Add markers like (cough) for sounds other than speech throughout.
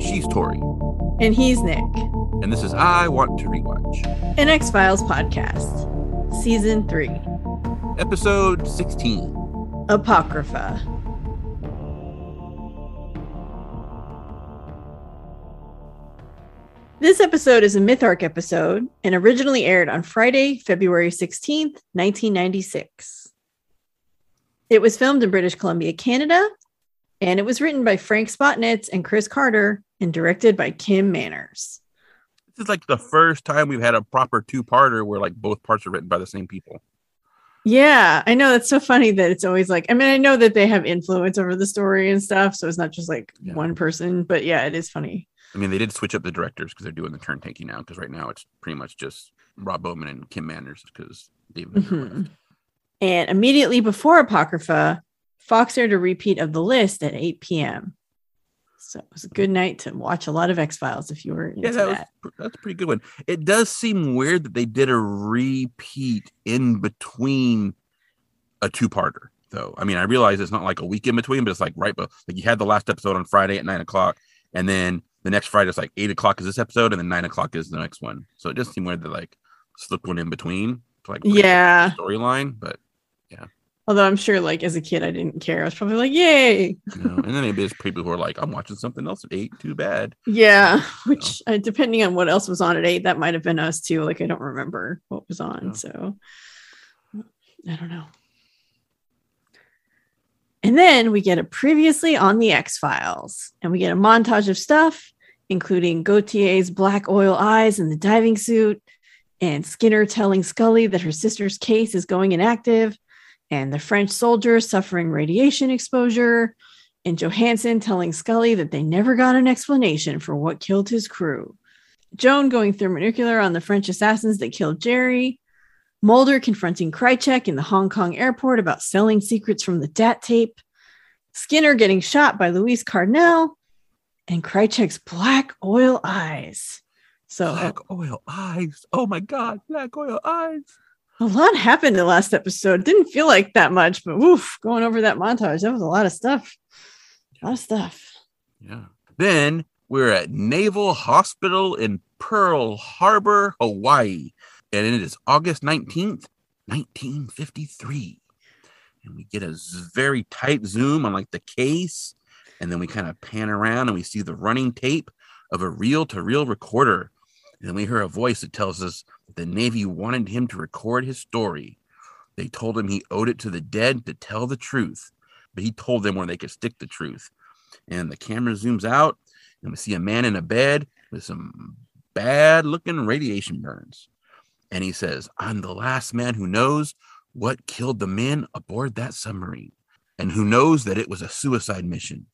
She's Tori, And he's Nick, and this is I Want to Rewatch, an X Files podcast, season three, episode 16. Apocrypha. This episode is a Mytharc episode and originally aired on Friday, February 16th, 1996. It was filmed in British Columbia, Canada, and it was written by Frank Spotnitz and Chris Carter and directed by Kim Manners. This is like the first time we've had a proper two-parter where like both parts are written by the same people. Yeah, I know. That's so funny that it's always like, I mean, I know that they have influence over the story and stuff. So it's not just like Yeah. one person, but yeah, it is funny. I mean, they did switch up the directors because they're doing the turn taking now. Because right now it's pretty much just Rob Bowman and Kim Manners because Mhm. left. And immediately before Apocrypha, Fox aired a repeat of The List at 8 p.m. So it was a good night to watch a lot of X Files if you were into Yeah, that that. pr- that's a pretty good one. It does seem weird that they did a repeat in between a two-parter, though. I mean, I realize it's not like a week in between, but it's like right, but like you had the last episode on Friday at nine o'clock, and then the next Friday it's like eight o'clock is this episode, and then nine o'clock is the next one. So it just seemed weird to like slip one in between to like break up the Yeah. storyline, but Although I'm sure, like, as a kid, I didn't care. I was probably like, yay. know, and then maybe there's people who are like, I'm watching something else at eight. Too bad. Yeah. (laughs) Which, uh, depending on what else was on at 8, that might have been us too. Like, I don't remember what was on. Yeah. So I don't know. And then we get a previously on the X Files, and we get a montage of stuff, including Gauthier's black oil eyes in the diving suit, and Skinner telling Scully that her sister's case is going inactive, and the French soldiers suffering radiation exposure, and Johansen telling Scully that they never got an explanation for what killed his crew. Joan going thermonuclear on the French assassins that killed Jerry. Mulder confronting Krycek in the Hong Kong airport about selling secrets from the DAT tape. Skinner getting shot by Luis Cardinale. And Krycek's black oil eyes. So Black oil eyes. Oh my god, black oil eyes. A lot happened in the last episode. Didn't feel like that much, but woof, going over that montage, that was a lot of stuff. A lot of stuff. Yeah. Then we're at Naval Hospital in Pearl Harbor, Hawaii. And it is August 19th, 1953. And we get a very tight zoom on like the case. And then we kind of pan around and we see the running tape of a reel to reel recorder. And then we hear a voice that tells us the Navy wanted him to record his story. They told him he owed it to the dead to tell the truth, but he told them where they could stick the truth. And the camera zooms out and we see a man in a bed with some bad looking radiation burns. And he says i'm the last man who knows what killed the men aboard that submarine and who knows that it was a suicide mission.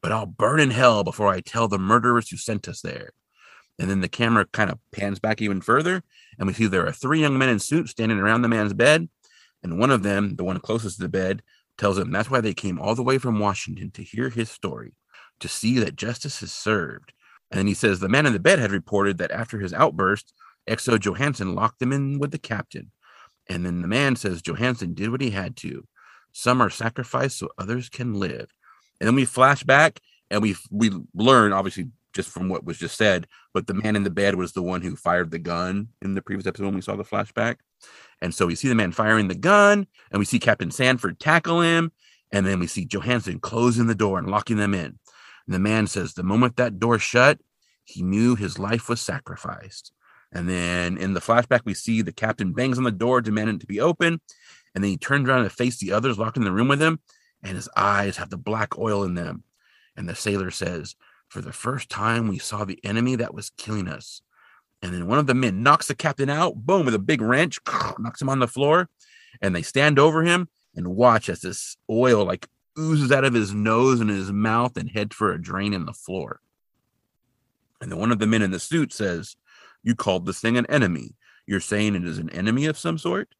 But i'll burn in hell before i tell the murderers who sent us there and then the camera kind of pans back even further and we see there are three young men in suits standing around the man's bed and one of them the one closest to the bed tells him that's why they came all the way from Washington to hear his story, to see that justice is served. And then he says the man in the bed had reported that after his outburst, XO Johansen locked him in with the captain. And then the man says Johansen did what he had to. Some are sacrificed so others can live. And then we flash back and we we learn, obviously, just from what was just said, but the man in the bed was the one who fired the gun in the previous episode when we saw the flashback. And so we see the man firing the gun, and we see Captain Sanford tackle him, and then we see Johansen closing the door and locking them in. And the man says, The moment that door shut, he knew his life was sacrificed. And then in the flashback, we see the captain bangs on the door, demanding it to be open. And then he turns around and faces the others locked in the room with him, and his eyes have the black oil in them. And the sailor says, For the first time, we saw the enemy that was killing us. And then one of the men knocks the captain out, boom, with a big wrench, (clears throat) knocks him on the floor. And they stand over him and watch as this oil like oozes out of his nose and his mouth and heads for a drain in the floor. And then one of the men in the suit says, You called this thing an enemy. You're saying it is an enemy of some sort?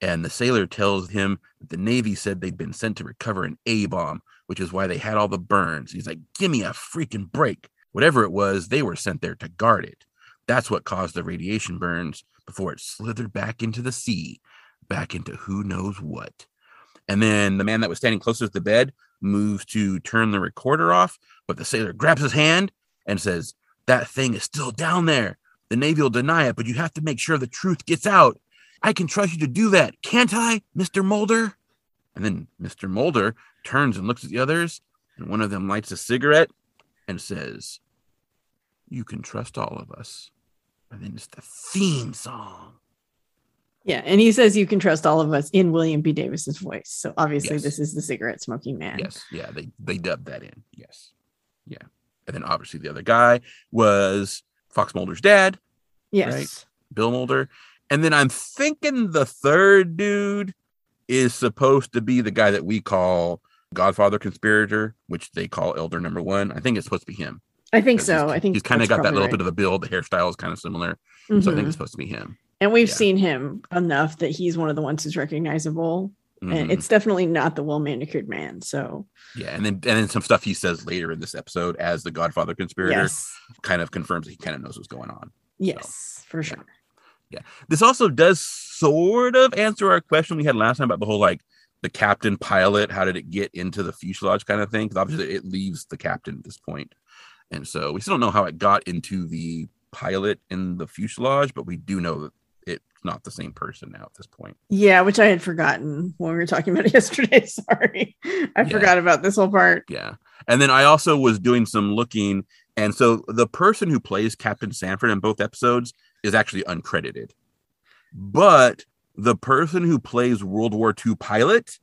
And the sailor tells him that the Navy said they'd been sent to recover an A bomb, which is why they had all the burns. He's like, Give me a freaking break. Whatever it was, they were sent there to guard it. That's what caused the radiation burns before it slithered back into the sea, back into who knows what. And then the man that was standing closest to the bed moves to turn the recorder off, but the sailor grabs his hand and says, That thing is still down there. The Navy will deny it, but you have to make sure the truth gets out. I can trust you to do that, can't I, Mr. Mulder? And then Mr. Mulder turns and looks at the others, and one of them lights a cigarette and says, You can trust all of us. And then it's the theme song. Yeah, and he says you can trust all of us in William B. Davis's voice. So obviously, Yes. this is the cigarette smoking man. Yes, yeah, they they dubbed that in. Yes, yeah, and then obviously the other guy was Fox Mulder's dad, Yes. Right. Bill Mulder, and then I'm thinking the third dude is supposed to be the guy that we call Godfather conspirator, which they call Elder Number One. I think it's supposed to be him. I think so. I think he's kind of got that little bit of the build. The hairstyle is kind of similar, so I think Mhm. it's supposed to be him. And we've yeah. seen him enough that he's one of the ones who's recognizable. Mhm. And it's definitely not the well manicured man. So yeah, and then and then some stuff he says later in this episode as the Godfather conspirator yes, kind of confirms that he kind of knows what's going on. yes, for yeah. Sure. This also does sort of answer our question we had last time about the whole like the captain pilot. How did it get into the fuselage kind of thing? Because obviously it leaves the captain at this point, and so we still don't know how it got into the pilot in the fuselage, but we do know that it's not the same person now at this point. Yeah, which I had forgotten when we were talking about it (laughs) yesterday. Sorry, I Yeah. forgot about this whole part. Yeah, and then I also was doing some looking, and so the person who plays Captain Sanford in both episodes is actually uncredited, but the person who plays World War II pilot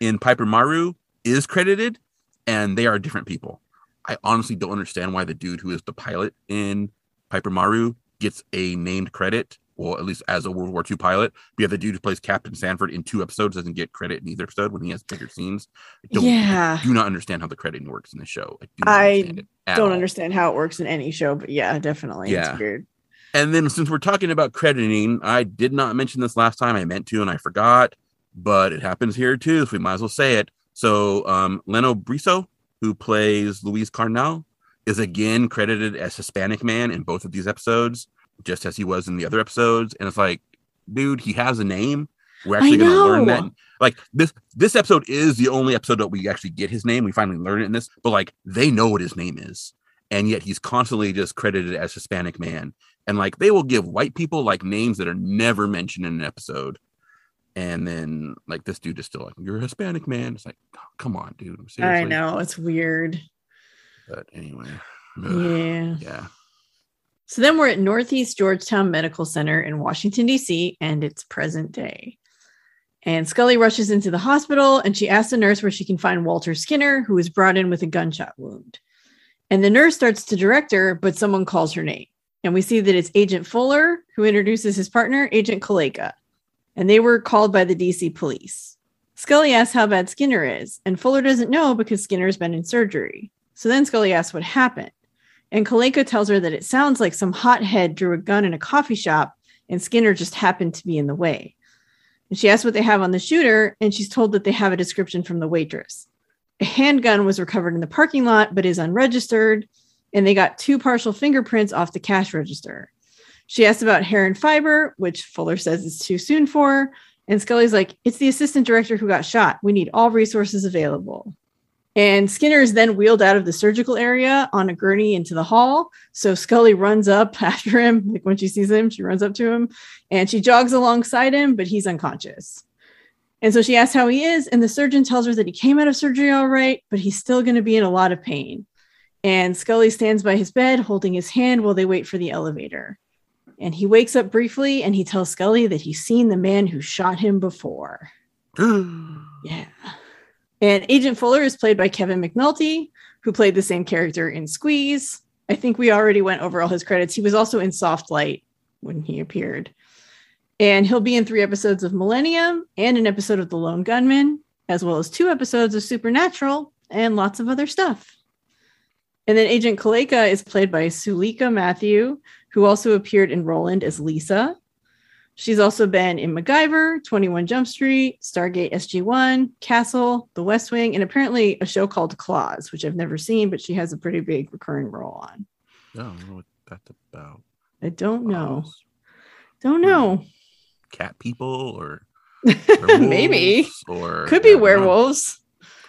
in Piper Maru is credited, and they are different people. I honestly don't understand why the dude who is the pilot in Piper Maru gets a named credit, well, at least as a World War II pilot. But yeah, the dude who plays Captain Sanford in two episodes doesn't get credit in either episode when he has bigger scenes. I don't, Yeah. do not understand how the crediting works in the show. I do not I understand Don't all. understand how it works in any show, but yeah, definitely. Yeah. It's weird. And then since we're talking about crediting, I did not mention this last time. I meant to and I forgot, but it happens here too, so we might as well say it. So um Lenno Britos, who plays Luis Carnal, is again credited as Hispanic man in both of these episodes, just as he was in the other episodes. And it's like, dude, he has a name. We're actually gonna learn that. Like this this episode is the only episode that we actually get his name. We finally learn it in this, but like they know what his name is. And yet he's constantly just credited as Hispanic man and like they will give white people like names that are never mentioned in an episode and then like this dude is still like you're a hispanic man it's like oh, come on dude seriously I know. It's weird. but anyway Yeah. yeah So then we're at Northeast Georgetown Medical Center in Washington, D.C., and it's present day. And Scully rushes into the hospital and she asks the nurse where she can find Walter Skinner, who was brought in with a gunshot wound. And the nurse starts to direct her, but someone calls her name. And we see that it's Agent Fuller, who introduces his partner, Agent Caleca. And they were called by the DC police. Scully asks how bad Skinner is, and Fuller doesn't know because Skinner's been in surgery. So then Scully asks what happened. And Caleca tells her that it sounds like some hothead drew a gun in a coffee shop and Skinner just happened to be in the way. And she asks what they have on the shooter, and she's told that they have a description from the waitress. A handgun was recovered in the parking lot, but is unregistered, and they got two partial fingerprints off the cash register. She asks about hair and fiber, which Fuller says is too soon for. And Scully's like, it's the assistant director who got shot. We need all resources available. And Skinner is then wheeled out of the surgical area on a gurney into the hall. So Scully runs up (laughs) after him. Like when she sees him, she runs up to him and she jogs alongside him, but he's unconscious. And so she asks how he is. And the surgeon tells her that he came out of surgery all right, but he's still going to be in a lot of pain. And Scully stands by his bed, holding his hand while they wait for the elevator. And he wakes up briefly and he tells Scully that he's seen the man who shot him before. (gasps) Yeah. And Agent Fuller is played by Kevin McNulty, who played the same character in Squeeze. I think we already went over all his credits. He was also in Soft Light when he appeared. And he'll be in three episodes of Millennium and an episode of The Lone Gunman, as well as two episodes of Supernatural and lots of other stuff. And then Agent Kaleka is played by Sulika Matthew, who also appeared in Roland as Lisa. She's also been in MacGyver, 21 Jump Street, Stargate SG1, Castle, The West Wing, and apparently a show called Claws, which I've never seen, but she has a pretty big recurring role on. I don't know what that's about. I don't know. Claws? Don't know. Hmm. Cat people or (laughs) Maybe. or Could be don't know. werewolves.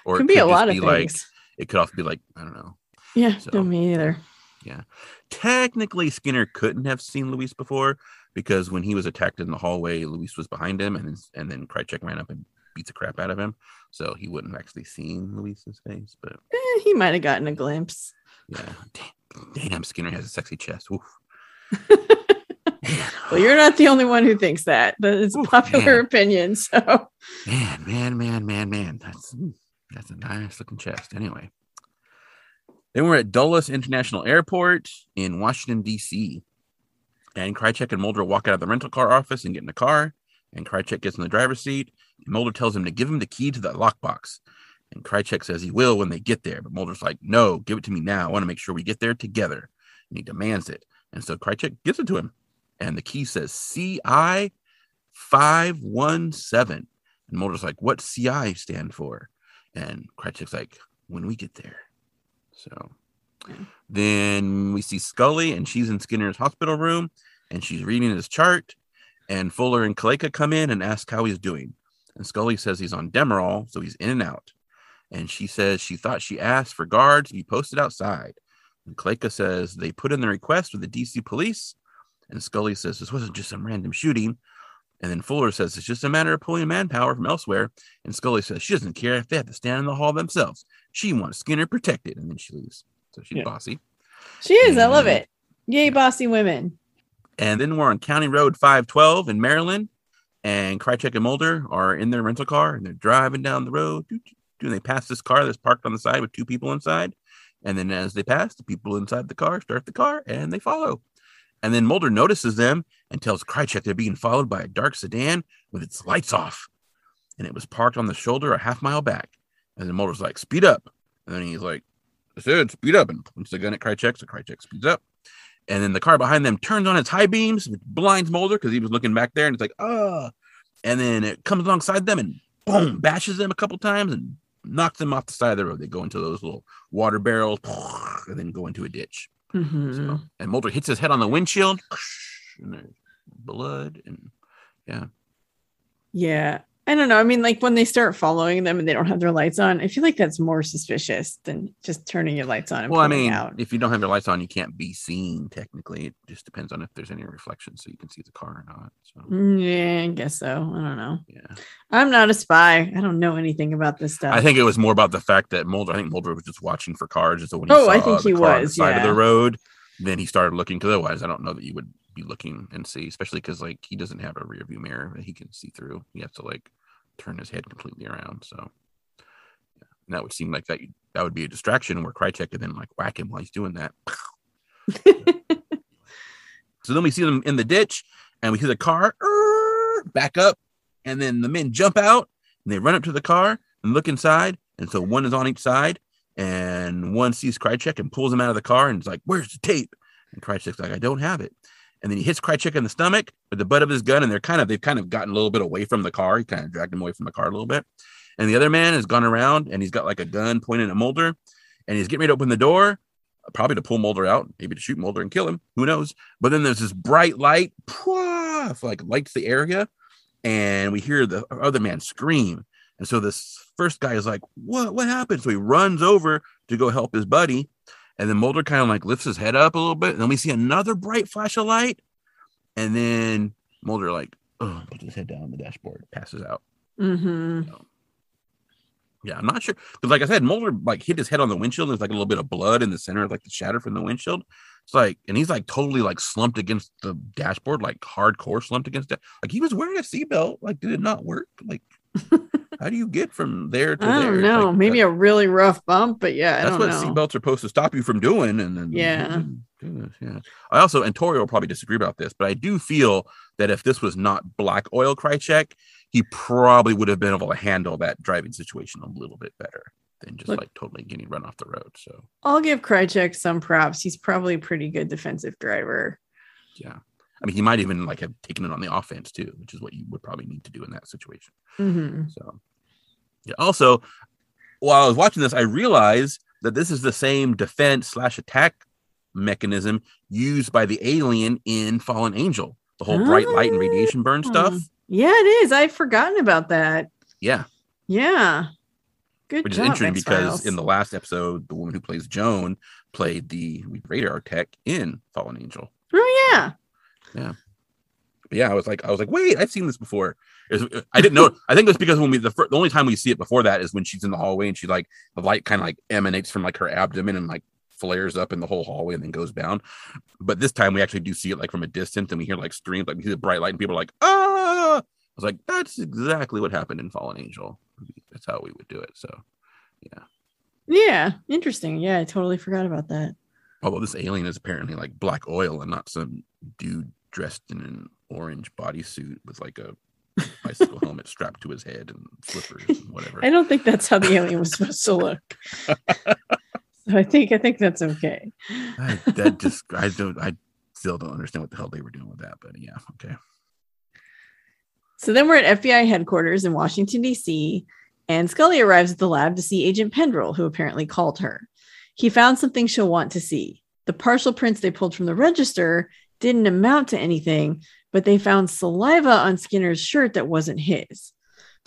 or it Could be a lot of things. like it could also be like I don't know. Yeah, so- no, me either. Yeah. Technically, Skinner couldn't have seen Luis before because when he was attacked in the hallway, Luis was behind him, and and then Krycek ran up and beats the crap out of him, so he wouldn't have actually seen Luis's face. But Eh, he might have gotten a glimpse. yeah, damn, damn Skinner has a sexy chest. (laughs) Well, you're not the only one who thinks that. That is Ooh, popular man. opinion. So man, man, man, man, man. That's that's a nice looking chest. Anyway, then we're at Dulles International Airport in Washington D.C. And Krycek and Mulder walk out of the rental car office and get in the car. And Krycek gets in the driver's seat. And Mulder tells him to give him the key to the lockbox. And Krycek says he will when they get there. But Mulder's like, no, give it to me now. I want to make sure we get there together. And he demands it. And so Krycek gives it to him. And the key says CI 517. And Mulder's like, what CI stand for? And Krycek's like, when we get there. So Yeah. then we see Scully, and she's in Skinner's hospital room, and she's reading his chart. And Fuller and Caleca come in and ask how he's doing. And Scully says he's on Demerol, so he's in and out. And she says she thought she asked for guards to be posted outside. And Caleca says they put in the request with the DC police. And Scully says this wasn't just some random shooting. And then Fuller says it's just a matter of pulling manpower from elsewhere. And Scully says she doesn't care if they have to stand in the hall themselves. She wants Skinner protected. And then she leaves. So she's Yeah. bossy. she is. I love it. Yay, bossy women. And then we're on County Road 512 in Maryland. And Krycek and Mulder are in their rental car and they're driving down the road. And they pass this car that's parked on the side with two people inside. And then as they pass, the people inside the car start the car and they follow. And then Mulder notices them and tells Krycek they're being followed by a dark sedan with its lights off. And it was parked on the shoulder a half mile back. And then Mulder's like, speed up. And then he's like, said, speed up. And points the gun at Krycek. So Krycek speeds up. And then the car behind them turns on its high beams, which blinds Mulder because he was looking back there and it's like, ah. And then it comes alongside them and boom, bashes them a couple times and knocks them off the side of the road. They go into those little water barrels and then go into a ditch. Mhm. So, and Mulder hits his head on the windshield and blood and Yeah. Yeah. I don't know. I mean, like when they start following them and they don't have their lights on, I feel like that's more suspicious than just turning your lights on and well, I mean, out. if you don't have your lights on, you can't be seen technically. It just depends on if there's any reflection so you can see the car or not. So Mm, Yeah, I guess so. I don't know. yeah. I'm not a spy. I don't know anything about this stuff. I think it was more about the fact that Mulder. I think Mulder was just watching for cars. And so when he Oh, saw I think he car on the was, side of the road, then he started looking. Because otherwise, I don't know that you would be looking and see, especially because like he doesn't have a rear view mirror that he can see through. He has to like turn his head completely around. So yeah. and that would seem like that that would be a distraction where Krycek could then like whack him while he's doing that. (laughs) so then we see them in the ditch, and we see the car "Er," back up, and then the men jump out and they run up to the car and look inside. And so one is on each side, and one sees Krycek and pulls him out of the car and is like, Where's the tape? And Krycek's like, I don't have it. And then he hits Krycek in the stomach with the butt of his gun, and they're kind of they've kind of gotten a little bit away from the car. He kind of dragged him away from the car a little bit. And the other man has gone around and he's got like a gun pointed at Mulder, and he's getting ready to open the door, probably to pull Mulder out, maybe to shoot Mulder and kill him. Who knows? But then there's this bright light, pwah, like lights the area, and we hear the other man scream. And so this first guy is like, "What? What happened?" So he runs over to go help his buddy, and then Mulder kind of like lifts his head up a little bit, and then we see another bright flash of light, and then Mulder like, oh, puts his head down on the dashboard, passes out. hmm Yeah, I'm not sure because, like I said, Mulder like hit his head on the windshield. There's like a little bit of blood in the center of like the shatter from the windshield. It's like, and he's like totally like slumped against the dashboard, like hardcore slumped against it. Like he was wearing a seatbelt. Like, did it not work? Like, (laughs) how do you get from there to I there? don't know. Like, Maybe that- a really rough bump, but yeah, I that's don't what know. seatbelts are supposed to stop you from doing. And then Yeah. Oh, goodness, yeah. I also, and Tori will probably disagree about this, but I do feel that if this was not black oil Krycek, he probably would have been able to handle that driving situation a little bit better than just Look- like totally getting run off the road. So I'll give Krycek some props. He's probably a pretty good defensive driver. yeah. I mean, he might even like have taken it on the offense too, which is what you would probably need to do in that situation. hmm So, yeah. Also, while I was watching this, I realized that this is the same defense slash attack mechanism used by the alien in Fallen Angel. The whole bright light and radiation burn stuff. Yeah, it is. I've forgotten about that. Yeah, Yeah. Good which job, is interesting because X-Files. in the last episode, the woman who plays Joan played the radar tech in Fallen Angel. Oh yeah. But yeah, I was like, I was like, wait, I've seen this before. Was- I didn't know. I think it's because when we the, fir- the only time we see it before that is when she's in the hallway and she like the light kind of like emanates from like her abdomen and like flares up in the whole hallway and then goes down. But this time we actually do see it like from a distance and we hear like screams, like we see the bright light and people are like, ah. I was like, that's exactly what happened in Fallen Angel. That's how we would do it. So yeah. Yeah. Interesting. Yeah, I totally forgot about that. although this alien is apparently like black oil and not some dude dressed in an orange bodysuit with like a bicycle (laughs) helmet strapped to his head and slippers and whatever. I don't think that's how the alien was supposed to look. (laughs) so I think I think that's okay. I, that just I don't I still don't understand what the hell they were doing with that, but yeah, okay. So then we're at FBI headquarters in Washington, D.C., and Scully arrives at the lab to see Agent Pendrell, who apparently called her. He found something she'll want to see. The partial prints they pulled from the register didn't amount to anything, but they found saliva on Skinner's shirt that wasn't his.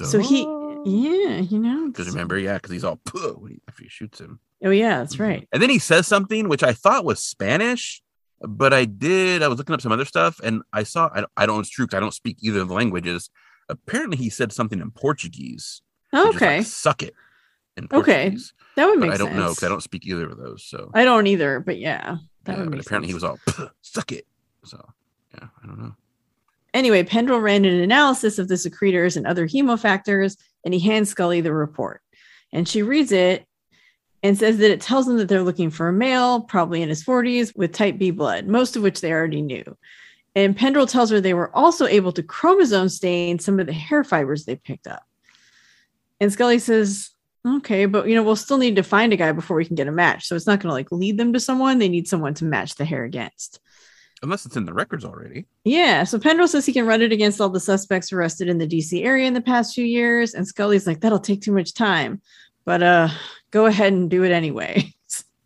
So he- Yeah, you know. because remember, yeah, because he's all "Puh," when he- shoots him. Oh, yeah, that's mm-hmm. right. And then he says something which I thought was Spanish, but I did. I was looking up some other stuff, and I saw. I, I don't know it's true because I don't speak either of the languages. Apparently, he said something in Portuguese. is like, Okay, suck it. In Okay, that would make I don't sense. know because I don't speak either of those. So I don't either, but yeah, that yeah, would but apparently sense. he was all suck it. So yeah, I don't know. Anyway, Pendrell ran an analysis of the secretors and other hemofactors, and he hands Scully the report. And she reads it and says that it tells them that they're looking for a male, probably in his 40s, with type B blood, most of which they already knew. And Pendrell tells her they were also able to chromosome stain some of the hair fibers they picked up. And Scully says, okay, but you know, we'll still need to find a guy before we can get a match. So it's not going to like lead them to someone. They need someone to match the hair against. Unless it's in the records already. Yeah. So Pendrell says he can run it against all the suspects arrested in the DC area in the past few years. And Scully's like, that'll take too much time. But uh go ahead and do it anyway.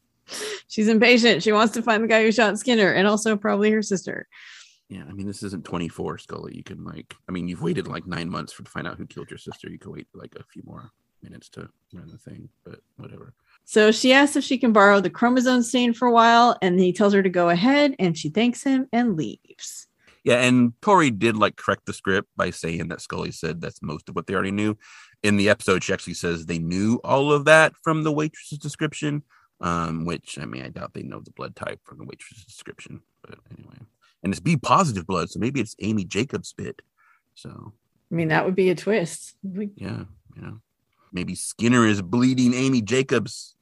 (laughs) She's impatient. She wants to find the guy who shot Skinner and also probably her sister. Yeah, I mean, this isn't 24, Scully. You can like, I mean, you've waited like nine months for to find out who killed your sister. You could wait like a few more minutes to run the thing, but whatever. So she asks if she can borrow the chromosome stain for a while, and he tells her to go ahead, and she thanks him and leaves. Yeah, and Tori did like correct the script by saying that Scully said that's most of what they already knew. In the episode, she actually says they knew all of that from the waitress's description. Um, which I mean, I doubt they know the blood type from the waitress's description, but anyway, and it's B positive blood, so maybe it's Amy Jacobs' bit. So I mean, that would be a twist. We- yeah, you know, maybe Skinner is bleeding Amy Jacobs'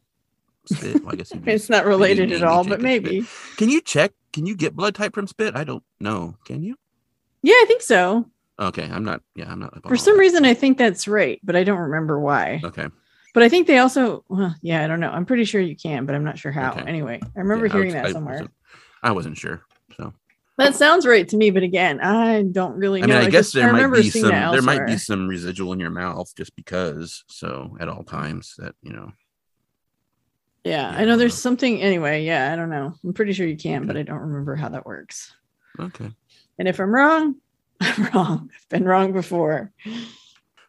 spit. Well, I guess (laughs) It's not related at all, but maybe. spit. Can you check? Can you get blood type from spit? I don't know. Can you? Yeah, I think so. Okay, I'm not. Yeah, I'm not. For some reason, I think that's right, but I don't remember why. Okay. But I think they also, well, yeah, I don't know. I'm pretty sure you can, but I'm not sure how. Okay. Anyway, I remember Yeah, I hearing was- that I somewhere. wasn't- I wasn't sure. So That sounds right to me, but again, I don't really I know. mean, I guess just- there might be some. There might be some residual in your mouth just because. So at all times that you know. Yeah, Yeah, I know there's something. Anyway, yeah, I don't know. I'm pretty sure you can, but I don't remember how that works. Okay. And if I'm wrong, (laughs) I'm wrong. I've been wrong before.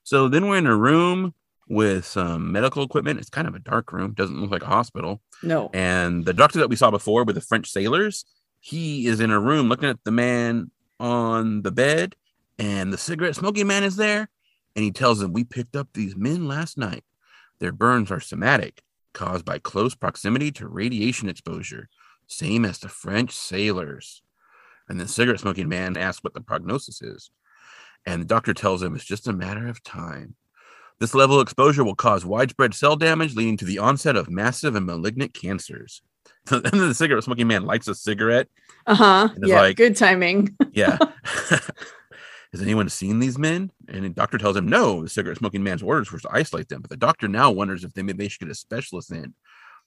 So then we're in a room with some medical equipment. It's kind of a dark room. Doesn't look like a hospital. No. And the doctor that we saw before with the French sailors, he is in a room looking at the man on the bed, and the cigarette smoking man is there. And he tells him, We picked up these men last night. Their burns are somatic, caused by close proximity to radiation exposure, same as the French sailors. And the cigarette smoking man asks what the prognosis is. And the doctor tells him it's just a matter of time. This level of exposure will cause widespread cell damage, leading to the onset of massive and malignant cancers. (laughs) and then the cigarette smoking man lights a cigarette. Uh huh. Yeah. like- good timing. Yeah. (laughs) Has anyone seen these men? And the doctor tells him no. The cigarette smoking man's orders were to isolate them, but the doctor now wonders if they maybe they should get a specialist in.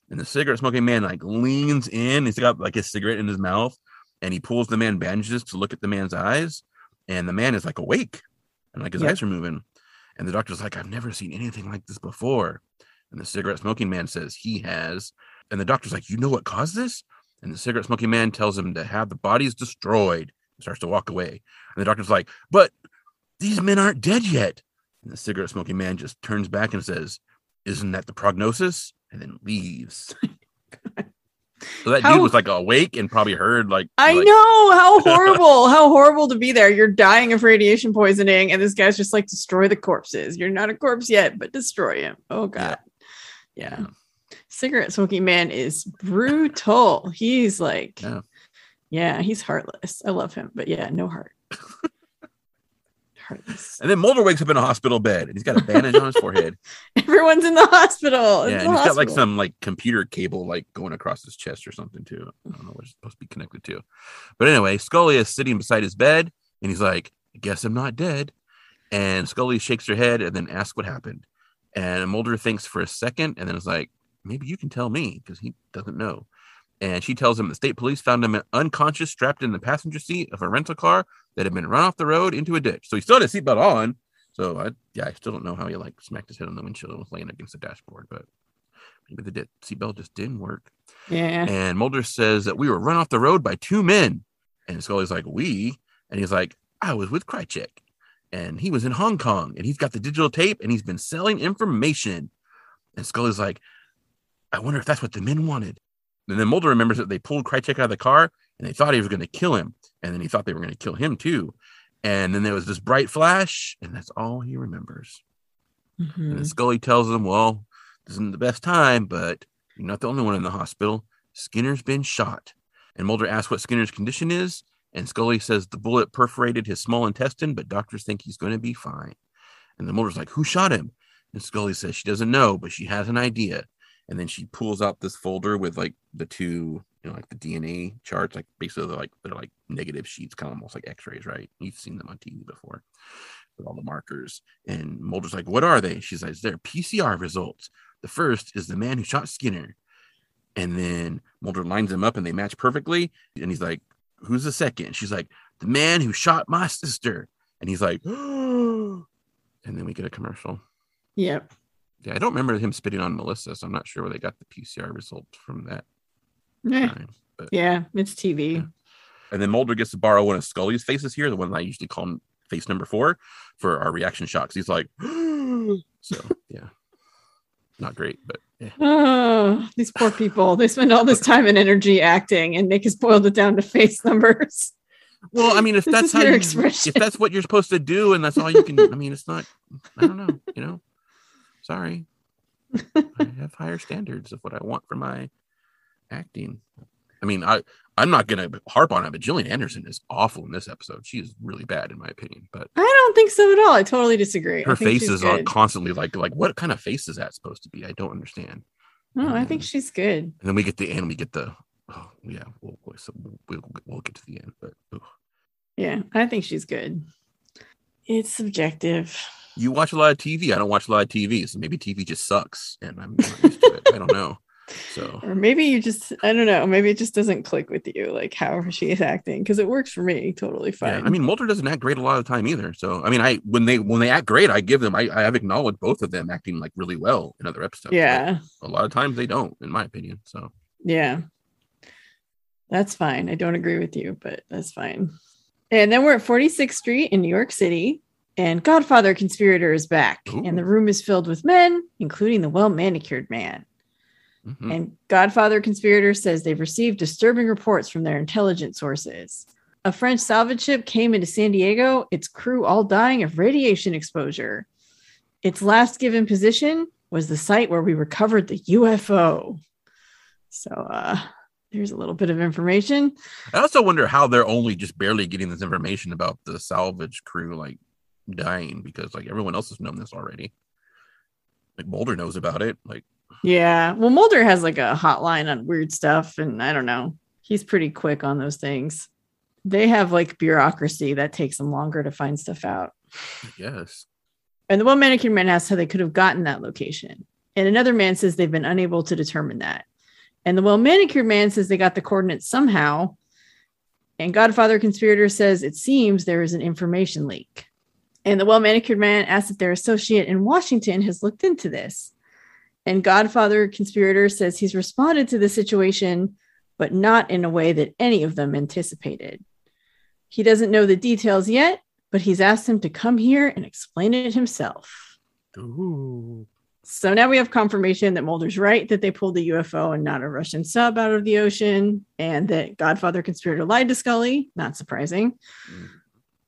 And the cigarette smoking man like leans in. He's got like a cigarette in his mouth, and he pulls the man bandages to look at the man's eyes, and the man is like awake, and like his Yep. eyes are moving. And the doctor's like, I've never seen anything like this before. And the cigarette smoking man says he has. And the doctor's like, You know what caused this? And the cigarette smoking man tells him to have the bodies destroyed starts to walk away. And the doctor's like, But These men aren't dead yet. And the cigarette smoking man just turns back and says, Isn't that the prognosis? And then leaves. (laughs) so that How- dude was like awake and probably heard like I like, know how (laughs) horrible, how horrible to be there. You're dying of radiation poisoning, and this guy's just like destroy the corpses. You're not a corpse yet, but destroy him. Oh god. Yeah. Cigarette smoking man is brutal. He's like, Yeah. Yeah, he's heartless. I love him, but yeah, no heart. (laughs) heartless. And then Mulder wakes up in a hospital bed and he's got a bandage on his forehead. (laughs) Everyone's in the hospital. It's Yeah, and he's got like some like computer cable like going across his chest or something too. I don't know what it's supposed to be connected to. But anyway, Scully is sitting beside his bed and he's like, I guess I'm not dead. And Scully shakes her head and then asks what happened. And Mulder thinks for a second and then is like, maybe you can tell me because he doesn't know. And she tells him the state police found him unconscious, strapped in the passenger seat of a rental car that had been run off the road into a ditch. So he still had his seatbelt on. So I, yeah, I still don't know how he like smacked his head on the windshield and was laying against the dashboard, but maybe the seatbelt just didn't work. yeah. And Mulder says that we were run off the road by two men. And Scully's like, we? And he's like, I was with Krycek. And he was in Hong Kong and he's got the digital tape and he's been selling information. And Scully's like, I wonder if that's what the men wanted. And then Mulder remembers that they pulled Krycek out of the car and they thought he was going to kill him. And then he thought they were going to kill him too. And then there was this bright flash, and that's all he remembers. And Mhm. then Scully tells him, Well, this isn't the best time, but you're not the only one in the hospital. Skinner's been shot. And Mulder asks what Skinner's condition is. And Scully says the bullet perforated his small intestine, but doctors think he's going to be fine. And then Mulder's like, Who shot him? And Scully says she doesn't know, but she has an idea. And then she pulls out this folder with like the two, you know, like the DNA charts, like basically they're like they're like negative sheets, kind of almost like X-rays, right? You've seen them on TV before with all the markers. And Mulder's like, What are they? She says, They're PCR results. The first is the man who shot Skinner. And then Mulder lines them up and they match perfectly. And he's like, Who's the second? She's like, The man who shot my sister. And he's like, (gasps) And then we get a commercial. Yep. Yeah, I don't remember him spitting on Melissa, so I'm not sure where they got the PCR results from that Eh, time. But yeah, it's TV. And then Mulder gets to borrow one of Scully's faces here, the one that I usually call him face number four for our reaction shots. He's like, (gasps) so yeah, not great, but yeah. (sighs) Oh, these poor people. They spend all this time and energy acting, and Nick has boiled it down to face numbers. Well, I mean, if that's how your you, expression. if that's what you're supposed to do, and that's all you can, I mean, it's not. I don't know, you know. Sorry, I (laughs) have higher standards of what I want for my acting. I mean, I I'm not gonna harp on it, but Gillian Anderson is awful in this episode. She is really bad in my opinion, but. I don't think so at all. I totally disagree. her I think face is uh, good. constantly like like what kind of face is that supposed to be i don't understand No, I think she's good. and then we get the end we get the oh yeah we'll we'll, so we'll, we'll get to the end but. Yeah, I think she's good. It's subjective. You watch a lot of tv i don't watch a lot of tv so maybe tv just sucks and i'm not used to it i don't know so (laughs) Or maybe you just, I don't know, maybe it just doesn't click with you, like how (laughs) she is acting, because it works for me totally fine. yeah i mean mulder doesn't act great a lot of the time either so i mean i when they when they act great i give them i, I have acknowledged both of them acting like really well in other episodes but yeah, a lot of times they don't in my opinion so yeah. That's fine. I don't agree with you, but that's fine. And then we're at 46th Street in New York City, and Godfather Conspirator is back, Ooh. and the room is filled with men, including the well manicured man. mhm. And Godfather Conspirator says they've received disturbing reports from their intelligence sources. A French salvage ship came into San Diego, its crew all dying of radiation exposure. Its last given position was the site where we recovered the UFO. So uh there's a little bit of information. I also wonder how they're only just barely getting this information about the salvage crew like dying because like everyone else has known this already. Like Mulder knows about it. Like Yeah. Well, Mulder has like a hotline on weird stuff, and I don't know. He's pretty quick on those things. They have like bureaucracy that takes them longer to find stuff out. Yes. And the one manicured man asks how they could have gotten that location. And another man says they've been unable to determine that. And the well manicured man says they got the coordinates somehow. And Godfather Conspirator says it seems there is an information leak. And the well manicured man asks if their associate in Washington has looked into this. And Godfather Conspirator says he's responded to the situation, but not in a way that any of them anticipated. He doesn't know the details yet, but he's asked him to come here and explain it himself. Ooh. So now we have confirmation that Mulder's right that they pulled a UFO and not a Russian sub out of the ocean, and that Godfather conspirator lied to Scully. Not surprising. Mm.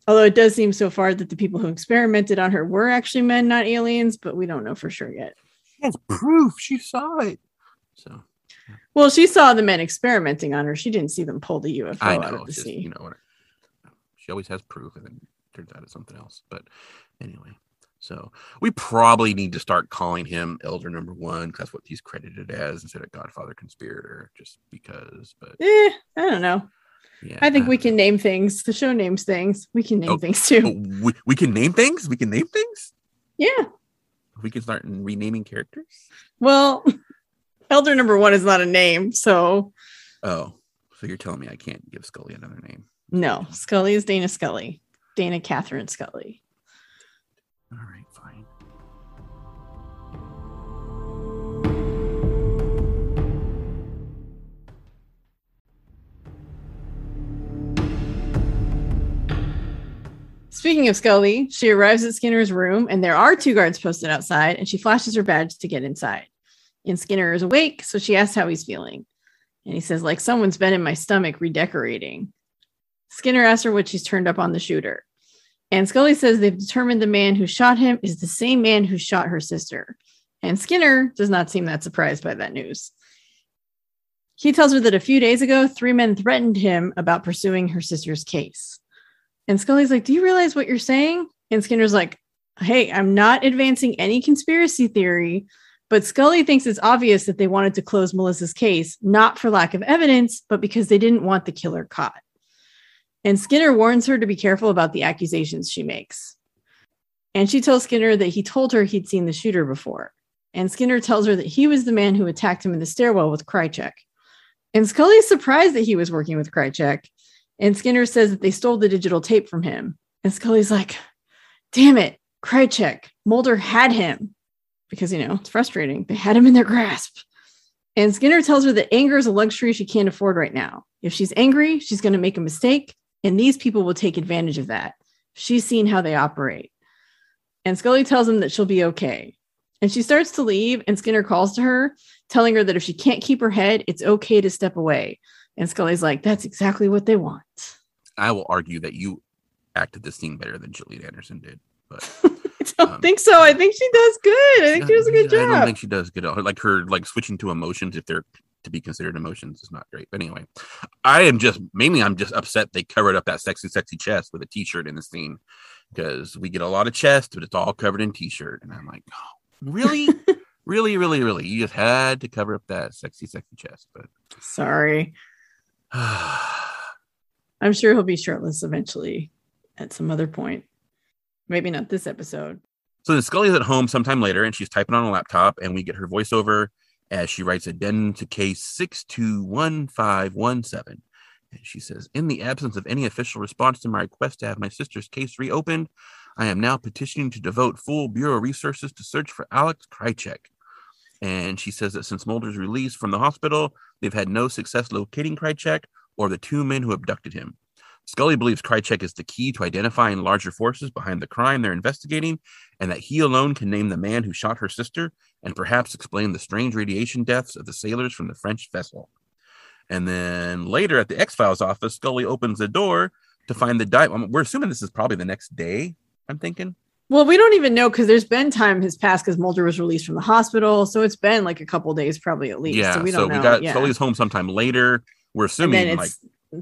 Although it does seem so far that the people who experimented on her were actually men, not aliens, but we don't know for sure yet. She has proof. She saw it. So Well, she saw the men experimenting on her. She didn't see them pull the UFO I out know. of the just, sea. you know, what- she always has proof, and then turns out it's something else. But anyway, so we probably need to start calling him Elder Number One because that's what he's credited as instead of Godfather Conspirator, just because. But Eh, I don't know. Yeah, I think we uh, can name things. The show names things. We can name Oh, things Oh, too. we, we can name things. We can name things. Yeah. We can start renaming characters. Well, (laughs) Elder number one is not a name, so Oh, so you're telling me I can't give Scully another name? no. Scully is Dana Scully. Dana Catherine Scully. All right, Speaking of Scully, she arrives at Skinner's room and there are two guards posted outside and she flashes her badge to get inside. And Skinner is awake, so she asks how he's feeling. And he says, like someone's been in my stomach redecorating. Skinner asks her what she's turned up on the shooter. And Scully says they've determined the man who shot him is the same man who shot her sister. And Skinner does not seem that surprised by that news. He tells her that a few days ago, three men threatened him about pursuing her sister's case. And Scully's like, Do you realize what you're saying? And Skinner's like, Hey, I'm not advancing any conspiracy theory, but Scully thinks it's obvious that they wanted to close Melissa's case, not for lack of evidence, but because they didn't want the killer caught. And Skinner warns her to be careful about the accusations she makes. And she tells Skinner that he told her he'd seen the shooter before. And Skinner tells her that he was the man who attacked him in the stairwell with Krycek. And Scully is surprised that he was working with Krycek. And Skinner says that they stole the digital tape from him. And Scully's like, damn it, Krycek, Mulder had him. Because, you know, it's frustrating. They had him in their grasp. And Skinner tells her that anger is a luxury she can't afford right now. If she's angry, she's going to make a mistake, and these people will take advantage of that. She's seen how they operate. And Scully tells him that she'll be okay. And she starts to leave, and Skinner calls to her, telling her that if she can't keep her head, it's okay to step away. And Scully's like, that's exactly what they want. I will argue that you acted this scene better than Gillian Anderson did. But (laughs) I don't Um, think so. I think she does good. I think she does a good job. I don't think she does good. Like her like switching to emotions if they're to be considered emotions is not great. But anyway, I am just mainly I'm just upset they covered up that sexy, sexy chest with a t-shirt in the scene because we get a lot of chest, but it's all covered in t-shirt, and I'm like, oh, really, (laughs) really, really, really, you just had to cover up that sexy, sexy chest, but. Sorry. (sighs) I'm sure he'll be shirtless eventually at some other point. Maybe not this episode. So then Scully's at home sometime later and she's typing on a laptop, and we get her voiceover as she writes addendum to case 621517. And she says, In the absence of any official response to my request to have my sister's case reopened, I am now petitioning to devote full Bureau resources to search for Alex Krycek. And she says that since Mulder's release from the hospital, they've had no success locating Krycek or the two men who abducted him. Scully believes Krycek is the key to identifying larger forces behind the crime they're investigating, and that he alone can name the man who shot her sister and perhaps explain the strange radiation deaths of the sailors from the French vessel. And then later at the X Files office, Scully opens the door to find the dive. We're assuming this is probably the next day. I'm thinking. Well, we don't even know because there's been time has passed because Mulder was released from the hospital. So it's been like a couple days probably at least. yeah. So we don't we know. got yeah. Scully's home sometime later. We're and assuming like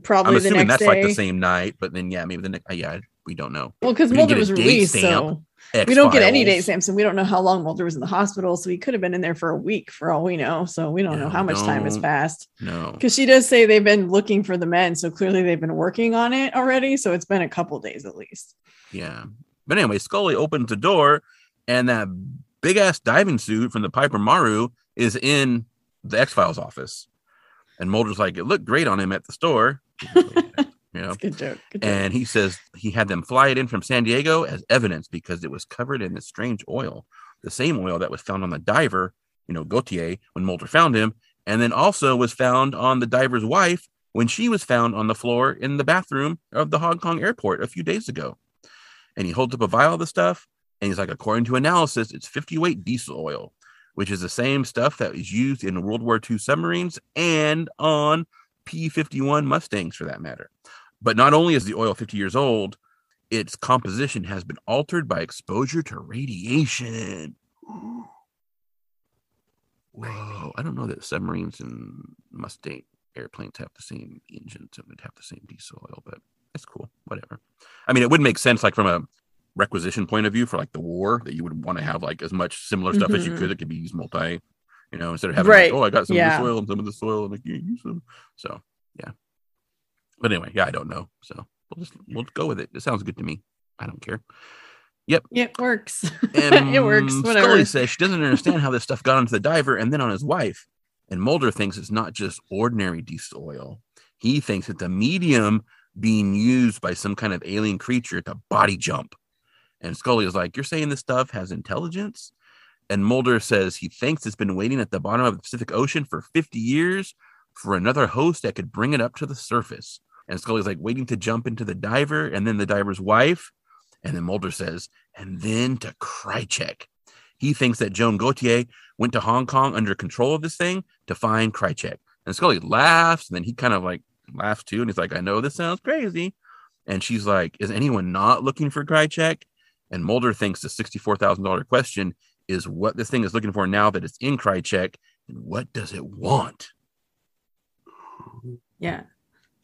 probably I'm the assuming next that's day. like the same night, but then yeah, maybe the next. Yeah, we don't know. Well, because we Mulder was released, so we don't get any date stamps, and we don't know how long Mulder was in the hospital. So he could have been in there for a week for all we know. So we don't Yeah, know how we much time has passed. No. Because she does say they've been looking for the men, so clearly they've been working on it already. So it's been a couple days at least. Yeah. But anyway, Scully opens the door and that big ass diving suit from the Piper Maru is in the X Files office. And Mulder's like, it looked great on him at the store. (laughs) you know. Good joke. Good joke. And he says he had them fly it in from San Diego as evidence because it was covered in this strange oil, the same oil that was found on the diver, you know, Gauthier, when Mulder found him, and then also was found on the diver's wife when she was found on the floor in the bathroom of the Hong Kong airport a few days ago. And he holds up a vial of the stuff, and he's like, according to analysis, it's 50 weight diesel oil, which is the same stuff that was used in World War II submarines and on P 51 Mustangs for that matter. But not only is the oil 50 years old, its composition has been altered by exposure to radiation. (gasps) Whoa, I don't know that submarines and Mustang airplanes have the same engines and would have the same diesel oil, but it's cool. Whatever. I mean, it wouldn't make sense, like from a requisition point of view for like the war, that you would want to have like as much similar stuff as you Mhm. could that could be used multi, you know, instead of having Right. like, oh, I got some Yeah. of the soil and some of this oil and I can't use them. So yeah. But anyway, yeah, I don't know. So we'll just we'll go with it. It sounds good to me. I don't care. Yep. It works. (laughs) It works. Whatever. Scully says she doesn't understand how this stuff got onto the diver and then on his wife. And Mulder thinks it's not just ordinary diesel oil. He thinks it's a medium being used by some kind of alien creature to body jump. And Scully is like, You're saying this stuff has intelligence? And Mulder says he thinks it's been waiting at the bottom of the Pacific Ocean for 50 years for another host that could bring it up to the surface. And Scully's like waiting to jump into the diver and then the diver's wife. And then Mulder says, and then to Krycek. He thinks that Joan Gauthier went to Hong Kong under control of this thing to find Krycek. And Scully laughs, and then he kind of like laughs too. And he's like, I know this sounds crazy. And she's like, Is anyone not looking for Krycek? And Mulder thinks the $64,000 question is what this thing is looking for now that it's in Krycek, and what does it want? Yeah.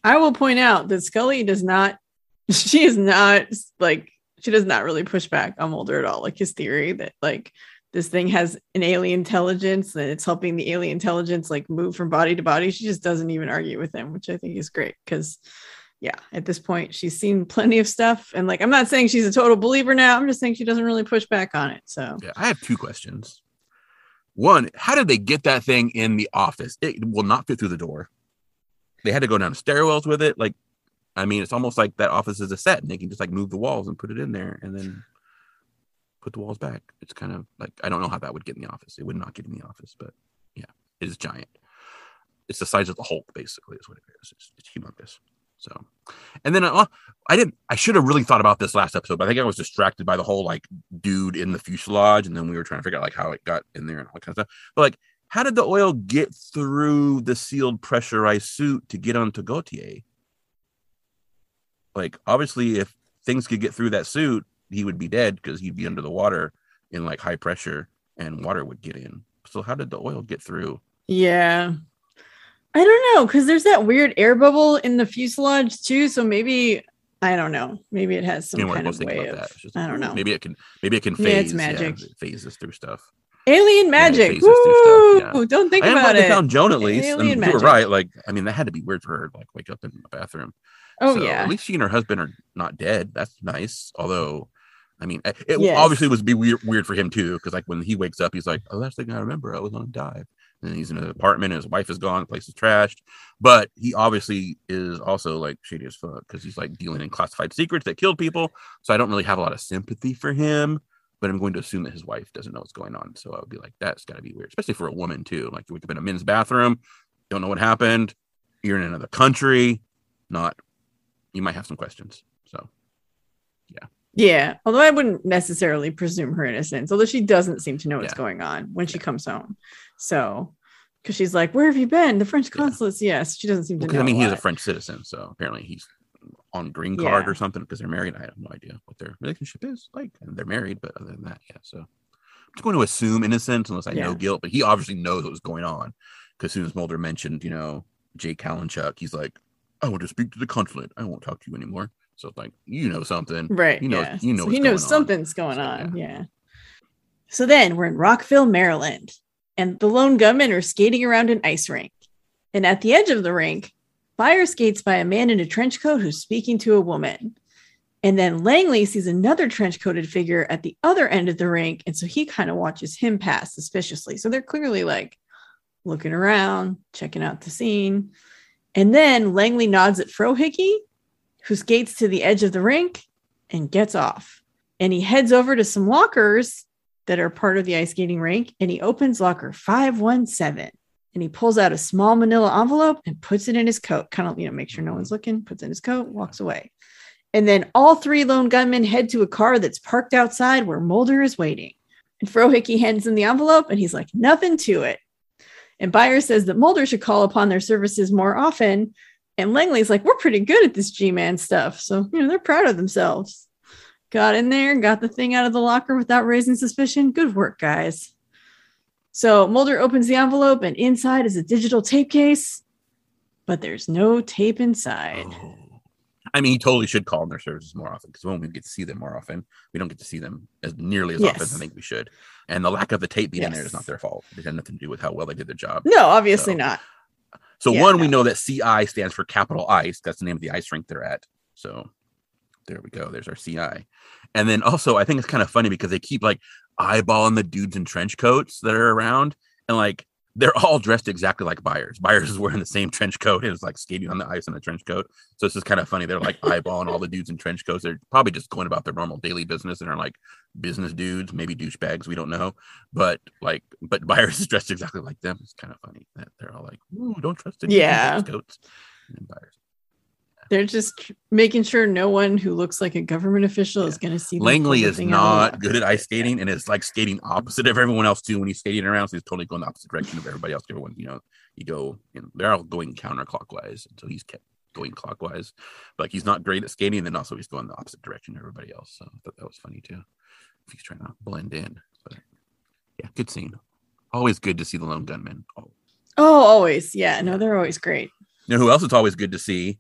I will point out that Scully does not, (laughs) she is not like, she does not really push back on Mulder at all. Like his theory that like this thing has an alien intelligence and it's helping the alien intelligence like move from body to body. She just doesn't even argue with him, which I think is great because, yeah, at this point, she's seen plenty of stuff. And like, I'm not saying she's a total believer now. I'm just saying she doesn't really push back on it. So, Yeah, I have two questions. One, how did they get that thing in the office? It will not fit through the door. They had to go down the stairwells with it. Like, I mean, it's almost like that office is a set and they can just like move the walls and put it in there and then put the walls back. It's kind of like, I don't know how that would get in the office. It would not get in the office, but yeah, it is giant. It's the size of the Hulk, basically, is what it is. It's, it's humongous. So, and then uh, I didn't, I should have really thought about this last episode, but I think I was distracted by the whole like dude in the fuselage. And then we were trying to figure out like how it got in there and all that kind of stuff. But like, how did the oil get through the sealed pressurized suit to get onto Gauthier? Like, obviously, if things could get through that suit, he would be dead because he'd be under the mm-hmm. water in like high pressure and water would get in. So, how did the oil get through? Yeah. I don't know because there's that weird air bubble in the fuselage too. So maybe I don't know. Maybe it has some You know, we're kind of way of that. Just, I don't know. Maybe it can, maybe it can phase. Yeah, it's magic. it phases through stuff. alien magic. phases through stuff, Woo! Don't think I about glad they it. found Joan at least. I mean, Alien you were right. Like, I mean, that had to be weird for her to like wake up in the bathroom. oh So, yeah. At least she and her husband are not dead. That's nice. Although, I mean, eh, it it Yes. obviously was be weird, weird for him too, because like when he wakes up, he's like, "Oh, last thing I remember, I was on a dive." And he's in an apartment, and his wife is gone, the place is trashed. But he obviously is also like shady as fuck because he's like dealing in classified secrets that killed people. So I don't really have a lot of sympathy for him. But I'm going to assume that his wife doesn't know what's going on. So I would be like, that's got to be weird, especially for a woman too. Like you wake up in a men's bathroom, don't know what happened. You're in another country, not. You might have some questions. Yeah. Although I wouldn't necessarily presume her innocence, although she doesn't seem to know what's Yeah. going on when she comes home. So because she's like, Where have you been? The French Yeah. consulates. Yes. She doesn't seem to Well, 'cause, know. I mean, he's a. French citizen, so apparently he's on green card Yeah. or something because they're married. I have no idea what their relationship is like. And they're married, but other than that, yeah. So I'm just going to assume innocence unless I know guilt. But he obviously knows what was going on because as soon as Mulder mentioned, you know, Jake Kalinchuk, he's like, "I want to speak to the consulate. I won't talk to you anymore." So it's like, you know something. Right. You know- yeah. you know So he knows on. something's going So, on. Yeah. So then we're in Rockville, Maryland, and the lone gunmen are skating around an ice rink. And at the edge of the rink, fire skates by a man in a trench coat who's speaking to a woman. And then Langley sees another trench coated figure at the other end of the rink. And so he kind of watches him pass suspiciously. So they're clearly like looking around, checking out the scene. And then Langley nods at Frohike, who skates to the edge of the rink and gets off. And he heads over to some lockers that are part of the ice skating rink and he opens locker 517 and he pulls out a small manila envelope and puts it in his coat, kind of, you know, make sure no one's looking, puts in his coat, walks away. And then all three lone gunmen head to a car that's parked outside where Mulder is waiting. And Frohike hands him the envelope and he's like, nothing to it. And Byers says that Mulder should call upon their services more often. And Langley's like, we're pretty good at this G Man stuff. So, you know, they're proud of themselves. Got in there, got the thing out of the locker without raising suspicion. Good work, guys. So Mulder opens the envelope, and inside is a digital tape case, but there's no tape inside. Oh. I mean, he totally should call in their services more often because when we get to see them more often, we don't get to see them as nearly as often as I think we should. And the lack of the tape being in there is not their fault. It had nothing to do with how well they did their job. No, obviously So- not. So Yeah, one, we know that CI stands for Capital Ice. That's the name of the ice rink they're at. So there we go. There's our CI. And then also, I think it's kind of funny because they keep like eyeballing the dudes in trench coats that are around, and like they're all dressed exactly like Byers. Byers is wearing the same trench coat and is like skating on the ice in a trench coat. So it's just kind of funny. They're like eyeballing all the dudes in trench coats. They're probably just going about their normal daily business and are like business dudes, maybe douchebags. We don't know. But like, but Byers (laughs) is dressed exactly like them. It's kind of funny that they're all like, "Ooh, don't trust any Yeah. trench coats." And Byers. They're just making sure no one who looks like a government official is going to see. Langley is out not good at ice skating and is like skating opposite of everyone else too when he's skating around. So he's totally going the opposite direction of everybody else. Everyone, you know, you go, you know, they're all going counterclockwise. So he's kept going clockwise. Like he's not great at skating. And then also he's going the opposite direction of everybody else. So I thought that was funny too. If he's trying to blend in. But yeah, good scene. Always good to see the lone gunman. Oh. Oh, always. Yeah. No, they're always great. You know who else it's always good to see?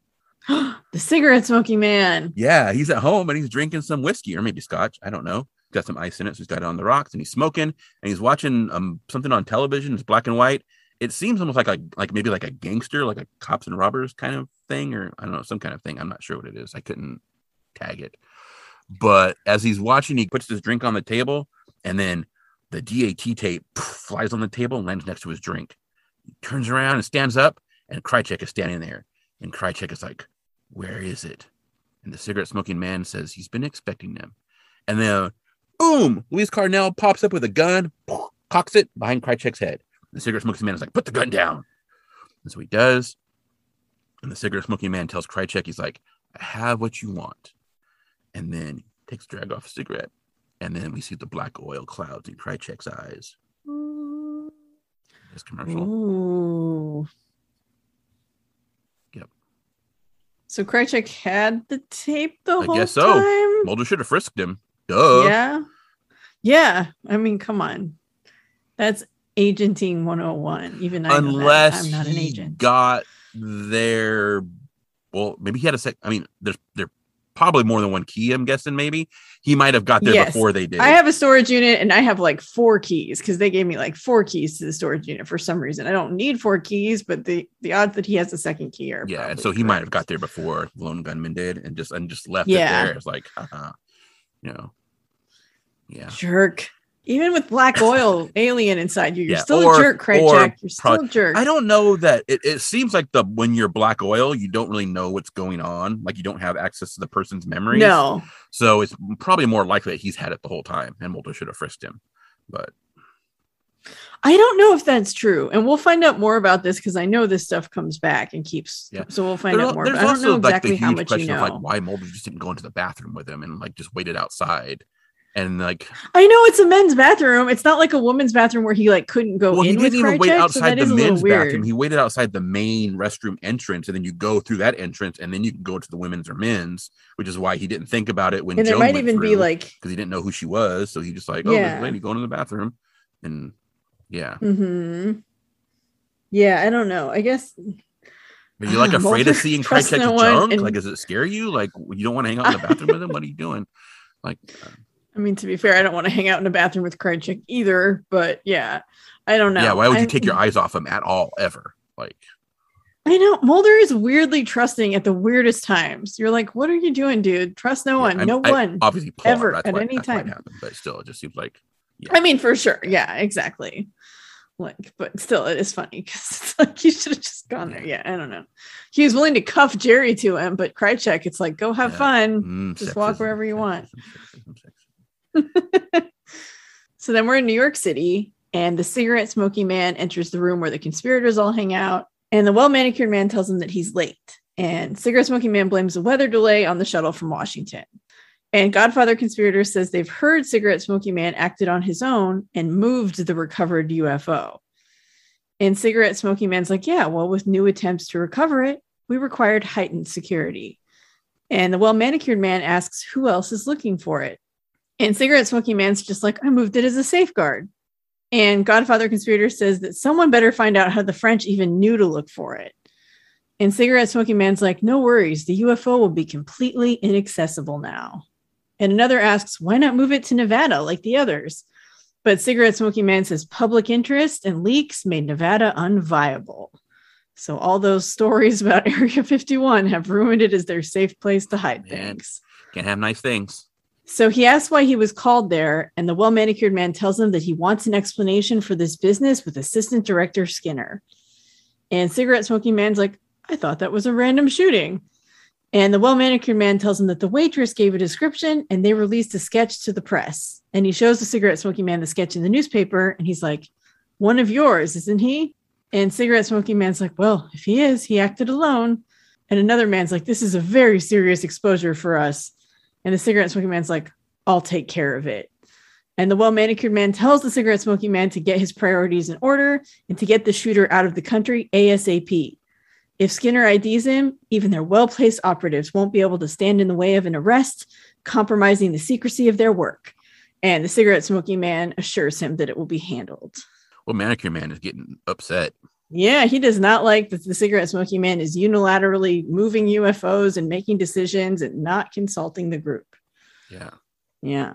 (gasps) the cigarette smoking man. Yeah, he's at home and he's drinking some whiskey or maybe scotch. I don't know. Got some ice in it, so he's got it on the rocks and he's smoking and he's watching um something on television. It's black and white. It seems almost like a like maybe like a gangster, like a cops and robbers kind of thing, or I don't know, some kind of thing. I'm not sure what it is. I couldn't tag it. But as he's watching, he puts his drink on the table, and then the DAT tape flies on the table and lands next to his drink. He turns around and stands up, and Krycek is standing there. And Krycek is like, Where is it? And the cigarette smoking man says he's been expecting them. And then, boom, Luis Cardinale pops up with a gun, cocks it behind Krycek's head. The cigarette smoking man is like, Put the gun down. And so he does. And the cigarette smoking man tells Krycek, He's like, I have what you want. And then takes a drag off a cigarette. And then we see the black oil clouds in Krycek's eyes. This commercial. Ooh. Yep. So Krycek had the tape the whole time. I whole guess so. time. Mulder should have frisked him. Duh. Yeah. Yeah. I mean, come on. That's agenting 101. Even I. Unless I'm not an he agent. got there. Well, maybe he had a sec. I mean, there's there probably more than one key. I'm guessing maybe he might have got there Yes. before they did. I have a storage unit and I have like four keys because they gave me like four keys to the storage unit for some reason. I don't need four keys, but the the odds that he has a second key are yeah, so he might have got there before Lone Gunman did, and just and just left Yeah. it there. It's like, uh you know, yeah. jerk. Even with black (laughs) oil alien inside you, you're Yeah, still or- a jerk, or Krycek. You're still a jerk. I don't know that it, it seems like the when you're black oil, you don't really know what's going on. Like you don't have access to the person's memories. No. So it's probably more likely that he's had it the whole time, and Mulder should have frisked him. But I don't know if that's true. And we'll find out more about this because I know this stuff comes back and keeps. Yeah. So we'll find There- out more. there's But I don't also know like exactly the how huge much you question know. of like why Mulder just didn't go into the bathroom with him and like just waited outside. And like, I know it's a men's bathroom. It's not like a woman's bathroom where he like couldn't go well, he didn't even wait Krycek, so outside that the is a little men's bathroom. He waited outside the main restroom entrance, and then you go through that entrance, and then you can go to the women's or men's, which is why he didn't think about it when and Joan might went even be through, like, because he didn't know who she was, so he just like, oh, Yeah. there's a lady going to the bathroom, and yeah. hmm yeah, I don't know. I guess Are you like (laughs) afraid of seeing trusts Krycek's no and- Like, does it scare you? Like, you don't want to hang out in the bathroom with him? What are you doing? (laughs) Like, uh, I mean, to be fair, I don't want to hang out in a bathroom with Krycek either. But yeah, I don't know. yeah. Why would you I- take your eyes off him at all, ever? Like, I know Mulder is weirdly trusting at the weirdest times. You're like, what are you doing, dude? Trust no yeah, one, I'm- no I- one. obviously, ever, that's at any time. happened, but still, it just seems like I mean, for sure. Yeah, exactly. Like, but still, it is funny because it's (laughs) like you should have just gone there. Yeah, I don't know. He was willing to cuff Jerry to him, but Krycek, it's like, go have Yeah. fun. mm, Just walk wherever you want. sexism, sexism, sexism. (laughs) So then we're in New York City, and the cigarette smoking man enters the room where the conspirators all hang out. And the well manicured man tells him that he's late. And Cigarette Smoking Man blames the weather delay on the shuttle from Washington. And Godfather Conspirator says they've heard Cigarette Smoking Man acted on his own and moved the recovered UFO. And Cigarette Smoking Man's like, yeah, well, with new attempts to recover it, we required heightened security. And the well manicured man asks who else is looking for it. And Cigarette Smoking Man's just like, I moved it as a safeguard. And Godfather Conspirator says that someone better find out how the French even knew to look for it. And Cigarette Smoking Man's like, no worries, the UFO will be completely inaccessible now. And another asks, why not move it to Nevada like the others? But Cigarette Smoking Man says public interest and leaks made Nevada unviable. So all those stories about (laughs) Area 51 have ruined it as their safe place to hide Man. things. Can't have nice things. So he asks why he was called there, and the well manicured man tells him that he wants an explanation for this business with Assistant Director Skinner. And Cigarette Smoking Man's like, I thought that was a random shooting. And the well manicured man tells him that the waitress gave a description and they released a sketch to the press. And he shows the cigarette smoking man the sketch in the newspaper and he's like, One of yours, isn't he? And cigarette smoking man's like, Well, if he is, he acted alone. And another man's like, This is a very serious exposure for us. And the cigarette smoking man's like, I'll take care of it. And the well manicured man tells the cigarette smoking man to get his priorities in order and to get the shooter out of the country ASAP. If Skinner IDs him, even their well placed operatives won't be able to stand in the way of an arrest, compromising the secrecy of their work. And the cigarette smoking man assures him that it will be handled. Well, manicure man is getting upset. Yeah, he does not like that the cigarette smoking man is unilaterally moving UFOs and making decisions and not consulting the group. Yeah. Yeah.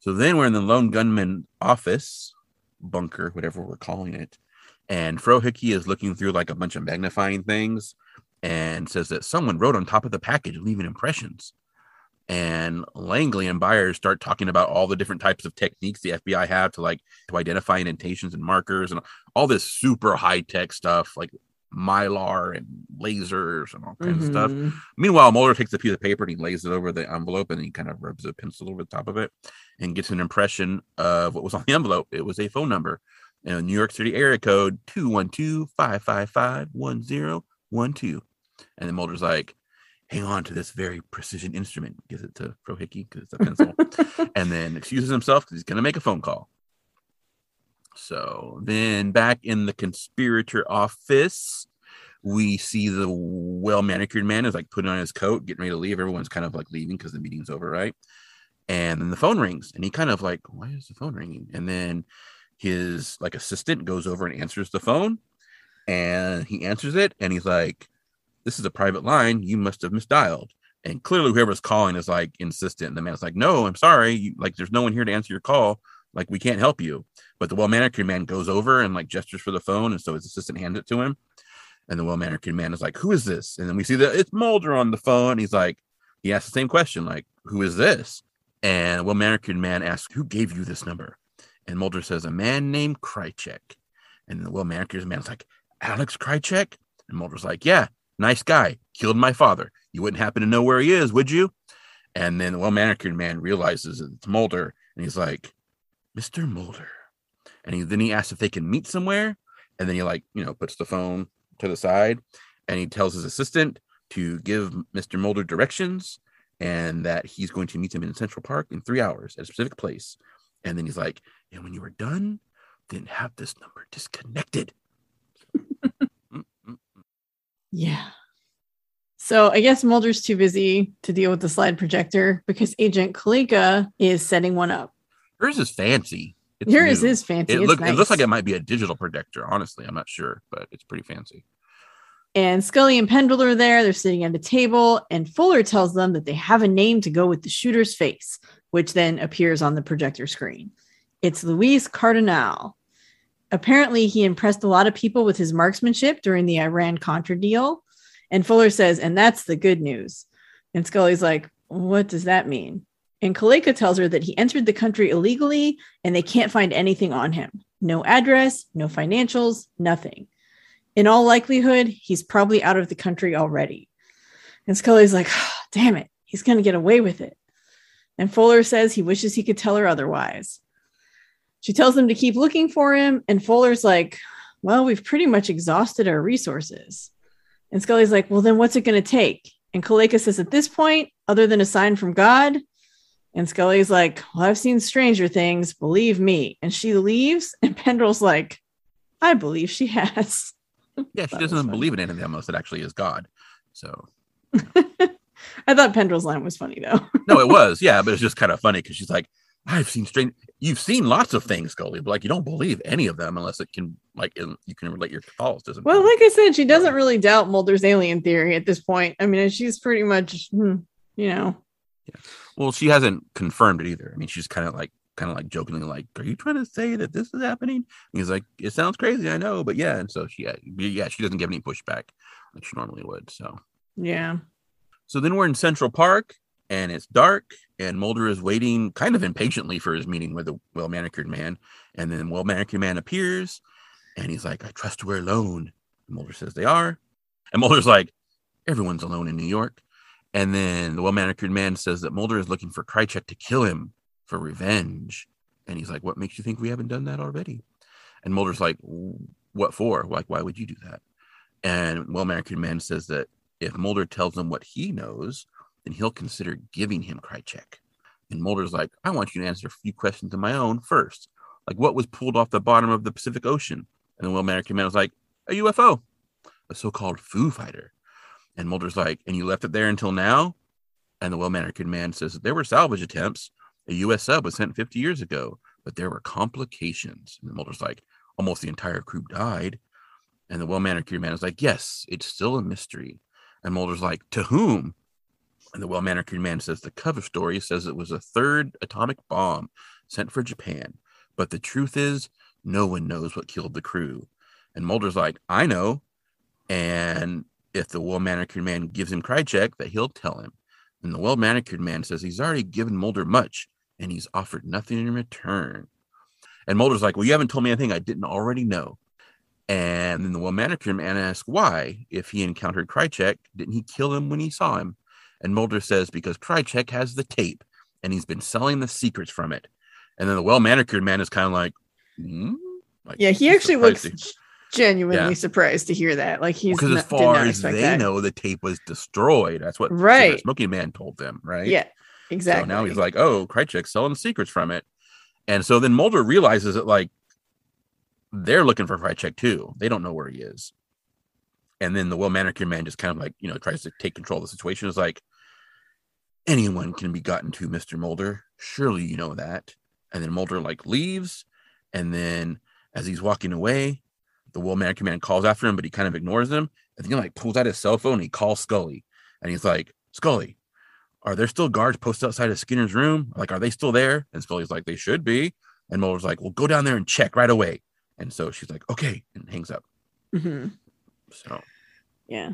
So then we're in the lone gunman office bunker, whatever we're calling it. And Frohike is looking through like a bunch of magnifying things and says that someone wrote on top of the package, leaving impressions. And Langley and Byers start talking about all the different types of techniques the FBI have to like to identify indentations and markers and all this super high tech stuff like mylar and lasers and all kinds of stuff. Mhm. Meanwhile, Mulder takes a piece of paper and he lays it over the envelope and he kind of rubs a pencil over the top of it and gets an impression of what was on the envelope. It was a phone number, and New York City area code 212 555 1012. And then Mulder's like, hang on to this very precision instrument. Gives it to Frohike because it's a pencil. (laughs) and then excuses himself because he's going to make a phone call. So then back in the conspirator office, we see the well manicured man is like putting on his coat, getting ready to leave. Everyone's kind of like leaving because the meeting's over, right? And then the phone rings, and he kind of like, why is the phone ringing? And then his like assistant goes over and answers the phone, and he answers it, and he's like, "This is a private line. You must have misdialed." And clearly, whoever's calling is like insistent. And the man's like, "No, I'm sorry. You, like, there's no one here to answer your call. Like, we can't help you." But the well manicured man goes over and like gestures for the phone, and so his assistant hands it to him. And the well manicured man is like, "Who is this?" And then we see that it's Mulder on the phone. He's like, he asks the same question, like, "Who is this?" And well manicured man asks, "Who gave you this number?" And Mulder says, "A man named Krycek." And the well manicured man's like, "Alex Krycek?" And Mulder's like, "Yeah, nice guy. Killed my father. You wouldn't happen to know where he is, would you?" And then the well manicured man realizes it's Mulder, and he's like, "Mr. Mulder." And he, then he asks if they can meet somewhere, and then he like you know puts the phone to the side, and he tells his assistant to give Mr. Mulder directions, and that he's going to meet him in Central Park in three hours at a specific place. And then he's like, "And when you are done, then have this number disconnected." (laughs) Yeah. So I guess Mulder's too busy to deal with the slide projector because Agent Caleca is setting one up. Hers is fancy. It's Yours new. is fancy. It look it looks like it might be a digital projector. Honestly, I'm not sure, but it's pretty fancy. And Scully and Pendrell are there. They're sitting at a table, and Fuller tells them that they have a name to go with the shooter's face, which then appears on the projector screen. It's Luis Cardinale. Apparently, he impressed a lot of people with his marksmanship during the Iran Contra deal. And Fuller says, and that's the good news. And Scully's like, what does that mean? And Caleca tells her that he entered the country illegally and they can't find anything on him no address, no financials, nothing in all likelihood, he's probably out of the country already. And Scully's like, "Ah, damn it, he's going to get away with it. And Fuller says he wishes he could tell her otherwise. She tells him to keep looking for him. And Fuller's like, well, we've pretty much exhausted our resources. And Scully's like, well, then what's it going to take? And Caleca says, at this point, other than a sign from God, and Scully's like, well, I've seen stranger things, believe me. And she leaves, (laughs) and Pendrell's like, I believe she has. (laughs) Yeah, she doesn't believe in anything unless it actually is God. So (laughs) I thought Pendrell's line was funny though. no, it was, yeah, but it's just kind of funny because she's like, I've seen strange. You've seen lots of things, Scully, but like you don't believe any of them unless it can, like, you can relate your Catholicism. Well, like I said, she doesn't really doubt Mulder's alien theory at this point. I mean, she's pretty much, hmm, you know, Yeah. Well, she hasn't confirmed it either. I mean, she's kind of like, kind of like jokingly, like, "Are you trying to say that this is happening?" And he's like, "It sounds crazy, I know, but yeah." And so she, yeah, she doesn't give any pushback like she normally would. So, yeah. so then we're in Central Park, and it's dark, and Mulder is waiting, kind of impatiently, for his meeting with the well manicured man. And then well manicured man appears, and he's like, "I trust we're alone." And Mulder says they are, and Mulder's like, "Everyone's alone in New York." And then the well manicured man says that Mulder is looking for Krycek to kill him for revenge. And he's like, What makes you think we haven't done that already? And Mulder's like, What for? Like, why would you do that? And well manicured man says that if Mulder tells him what he knows, then he'll consider giving him Krycek. And Mulder's like, I want you to answer a few questions of my own first. Like, what was pulled off the bottom of the Pacific Ocean? And the well manicured man was like, A UFO, a so called Foo Fighter. And Mulder's like, and you left it there until now? And the well manicured man says there were salvage attempts. A US sub was sent 50 years ago, but there were complications. And Mulder's like, almost the entire crew died. And the well manicured man is like, yes, it's still a mystery. And Mulder's like, to whom? And the well manicured man says the cover story says it was a third atomic bomb sent for Japan. But the truth is, no one knows what killed the crew. And Mulder's like, I know. And if the well manicured man gives him Krycek, that he'll tell him. And the well manicured man says he's already given Mulder much and he's offered nothing in return. And Mulder's like, Well, you haven't told me anything I didn't already know. And then the well manicured man asks why, if he encountered Krycek, didn't he kill him when he saw him? And Mulder says, Because Krycek has the tape and he's been selling the secrets from it. And then the well manicured man is kind of like, "Hmm?" Like, Yeah. He actually looks genuinely Yeah. surprised to hear that. Like he's because as far as they that. know, the tape was destroyed. That's what Right. Smoking Man told them, right? Yeah. Exactly. So now he's like, oh, Krycek's selling secrets from it. And so then Mulder realizes that like they're looking for Krycek too. They don't know where he is. And then the well manicured man just kind of like, you know, tries to take control of the situation. Is like, anyone can be gotten to, Mr. Mulder. Surely you know that. And then Mulder like leaves. And then as he's walking away, the well manicured man calls after him, but he kind of ignores him. And then he like pulls out his cell phone and he calls Scully. And he's like, Scully, are there still guards posted outside of Skinner's room? Like, are they still there? And Scully's like, they should be. And Mulder's like, well, go down there and check right away. And so she's like, okay, and hangs up. Mhm. So Yeah.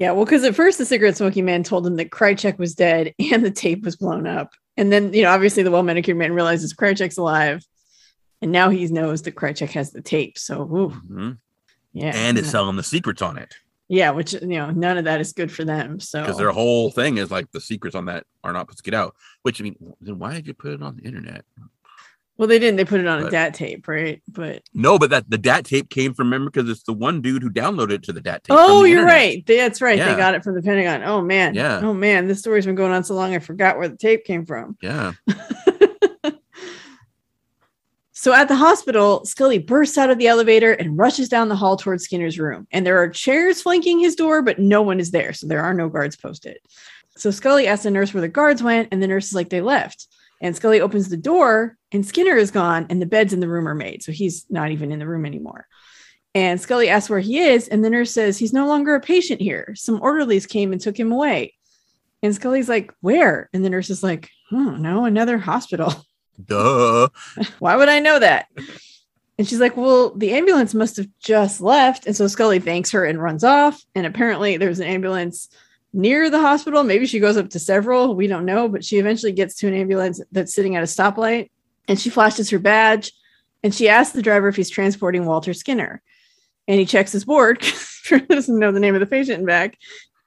Yeah. Well, because at first the cigarette smoking man told him that Krycek was dead (laughs) and the tape was blown up. And then, you know, obviously the well manicured man realizes Krycek's alive. And now he knows that Krycek has the tape. So, ooh, mhm. yeah. and it's selling the secrets on it yeah, which, you know, none of that is good for them. So, because their whole thing is like the secrets on that are not supposed to get out. Which I mean, then why did you put it on the internet? Well, they didn't, they put it on a DAT tape, right? But, No, but that the DAT tape came from remember because it's the one dude who downloaded it to the DAT tape. oh, you're internet. right. That's right. They got it from the Pentagon. Oh, man. Yeah. Oh, man. This story's been going on so long, I forgot where the tape came from. (laughs) Yeah. So at the hospital, Scully bursts out of the elevator and rushes down the hall towards Skinner's room. And there are chairs flanking his door, but no one is there. So there are no guards posted. So Scully asks the nurse where the guards went, and the nurse is like, they left. And Scully opens the door, and Skinner is gone, and the beds in the room are made. So he's not even in the room anymore. And Scully asks where he is, and the nurse says, he's no longer a patient here. Some orderlies came and took him away. And Scully's like, where? And the nurse is like, oh, no, another hospital. (laughs) Duh. Why would I know that? And she's like, Well, the ambulance must have just left. And so Scully thanks her and runs off. And apparently, there's an ambulance near the hospital. Maybe she goes up to several. We don't know. But she eventually gets to an ambulance that's sitting at a stoplight and she flashes her badge and she asks the driver if he's transporting Walter Skinner. And he checks his board (laughs) because he doesn't know the name of the patient in back.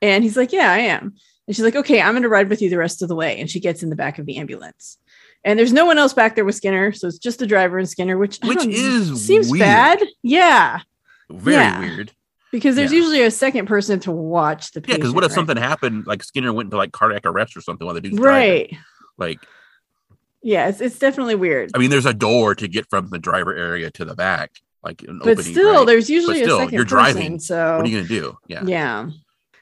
And he's like, Yeah, I am. And she's like, Okay, I'm going to ride with you the rest of the way. And she gets in the back of the ambulance. And there's no one else back there with Skinner, so it's just the driver and Skinner, which Which is seems weird. bad. Yeah, Very Yeah. weird. Because there's Yeah. usually a second person to watch the Yeah, because what if right? something happened, like Skinner went into like cardiac arrest or something while the dude's driving? Right. Like, Yeah, it's, it's definitely weird. I mean, there's a door to get from the driver area to the back, like an but opening. still, right? there's usually still, a 2nd you're person. driving. So what are you gonna do? Yeah, yeah.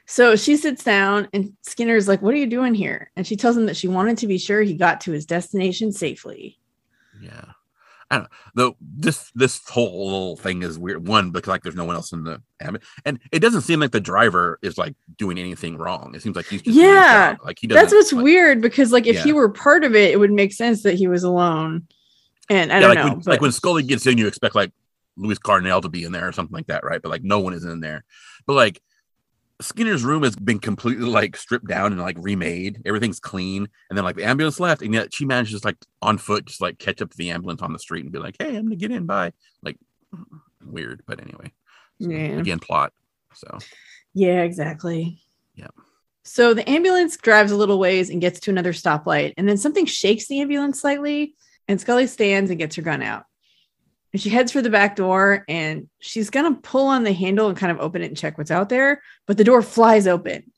So she sits down and Skinner's like, What are you doing here? And she tells him that she wanted to be sure he got to his destination safely. yeah. I don't know. Though this this whole thing is weird. One because like there's no one else in the ambulance, and it doesn't seem like the driver is like doing anything wrong. It seems like he's just Yeah, like he doesn't. That's what's like, weird because, like, if he were part of it, it would make sense that he was alone. And I yeah, don't like know. when, but like when Scully gets in, you expect like Luis Cardinale to be in there or something like that, right? But like no one is in there. But like Skinner's room has been completely like stripped down and like remade. Everything's clean, and then like the ambulance left, and yet she manages like on foot just like catch up to the ambulance on the street and be like, "Hey, I'm gonna get in." Bye. Like weird, but anyway. So, Yeah. Again, plot. So Yeah, exactly. Yeah. So the ambulance drives a little ways and gets to another stoplight, and then something shakes the ambulance slightly, and Scully stands and gets her gun out. She heads for the back door, and she's gonna pull on the handle and kind of open it and check what's out there, but the door flies open.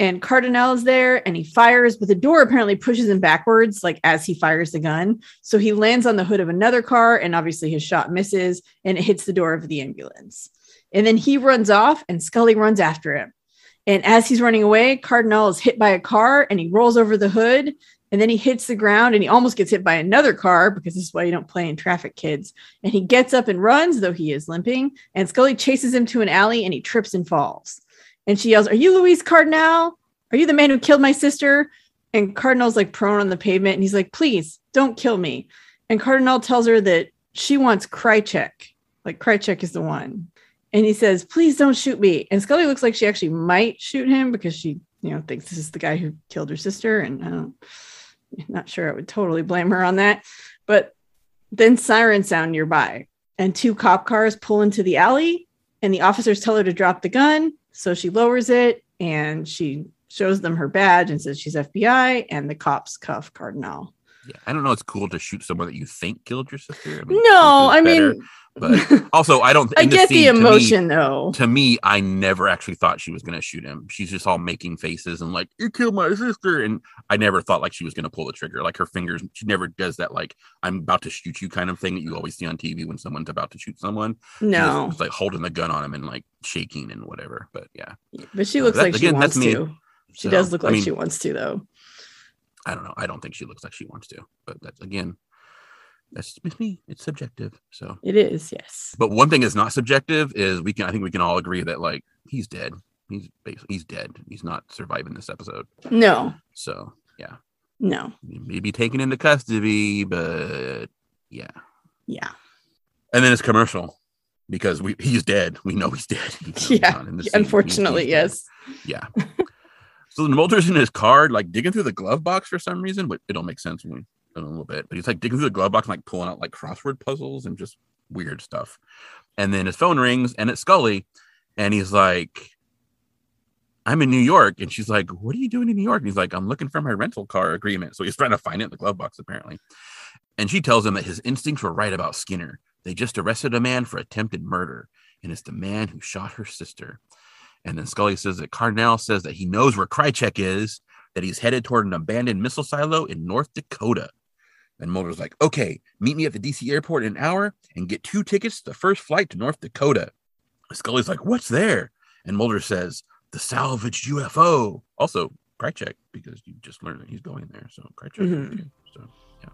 And Cardinal is there and he fires, but the door apparently pushes him backwards, like as he fires the gun. So he lands on the hood of another car, and obviously his shot misses and it hits the door of the ambulance. And then he runs off, and Scully runs after him. And as he's running away, Cardinal is hit by a car and he rolls over the hood. And then he hits the ground and he almost gets hit by another car because this is why you don't play in traffic, kids. And he gets up and runs, though he is limping. And Scully chases him to an alley and he trips and falls. And she yells, Are you Luis Cardinale? Are you the man who killed my sister? And Cardinal's like prone on the pavement and he's like, Please don't kill me. And Cardinal tells her that she wants Krycek. Like Krycek is the one and he says, "Please don't shoot me." And Scully looks like she actually might shoot him because she, you know, thinks this is the guy who killed her sister, and I don't, (laughs) not sure I would totally blame her on that. But then sirens sound nearby, and two cop cars pull into the alley, and the officers tell her to drop the gun, so she lowers it, and she shows them her badge and says she's FBI, and the cops cuff Cardinal. yeah, I don't know. It's cool to shoot someone that you think killed your sister. I mean, No, I mean, but (laughs) also I don't. I get the scene, to me- emotion though. to me, I never actually thought she was going to shoot him. She's just all making faces and like, you killed my sister. And I never thought like she was going to pull the trigger. Like her fingers, she never does that, like, I'm about to shoot you kind of thing that you always see on TV when someone's about to shoot someone. No, was, like holding the gun on him and like shaking and whatever. But yeah, but she Uh, looks that- like she again, wants me. to. She So, does look I like mean, she wants to, though. I don't know. I don't think she looks like she wants to. But that's again, that's just me. It's subjective. So, It is, yes. but one thing is not subjective is we can. I think we can all agree that like he's dead. He's basically he's dead. He's not surviving this episode. No, So yeah. no, maybe taken into custody, but yeah. yeah, And then it's commercial because we he's dead. We know he's dead. He's Yeah, unfortunately, yes. dead. Yeah. so the Mulder's in his car, like digging through the glove box for some reason, but it don't make sense when we a little bit. But he's like digging through the glove box, and, like pulling out like crossword puzzles and just weird stuff. And then his phone rings, and it's Scully, and he's like. I'm in New York. And she's like, What are you doing in New York? And he's like, I'm looking for my rental car agreement. So he's trying to find it in the glove box, apparently. And she tells him that his instincts were right about Skinner. They just arrested a man for attempted murder, and it's the man who shot her sister. And then Scully says that Cardinal says that he knows where Krycek is, that he's headed toward an abandoned missile silo in North Dakota. And Mulder's like, okay, meet me at the DC airport in an hour and get two tickets to the first flight to North Dakota. Scully's like, what's there? And Mulder says, the salvaged UFO. Also, Krycek, because you just learned that he's going there. So Krycek. Mhm. okay. So yeah.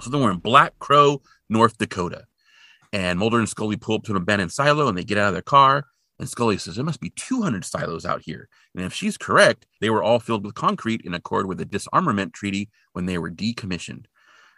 So then we're in Black Crow, North Dakota. And Mulder and Scully pull up to an abandoned silo and they get out of their car. And Scully says, There must be 200 silos out here. And if she's correct, they were all filled with concrete in accord with the disarmament treaty when they were decommissioned.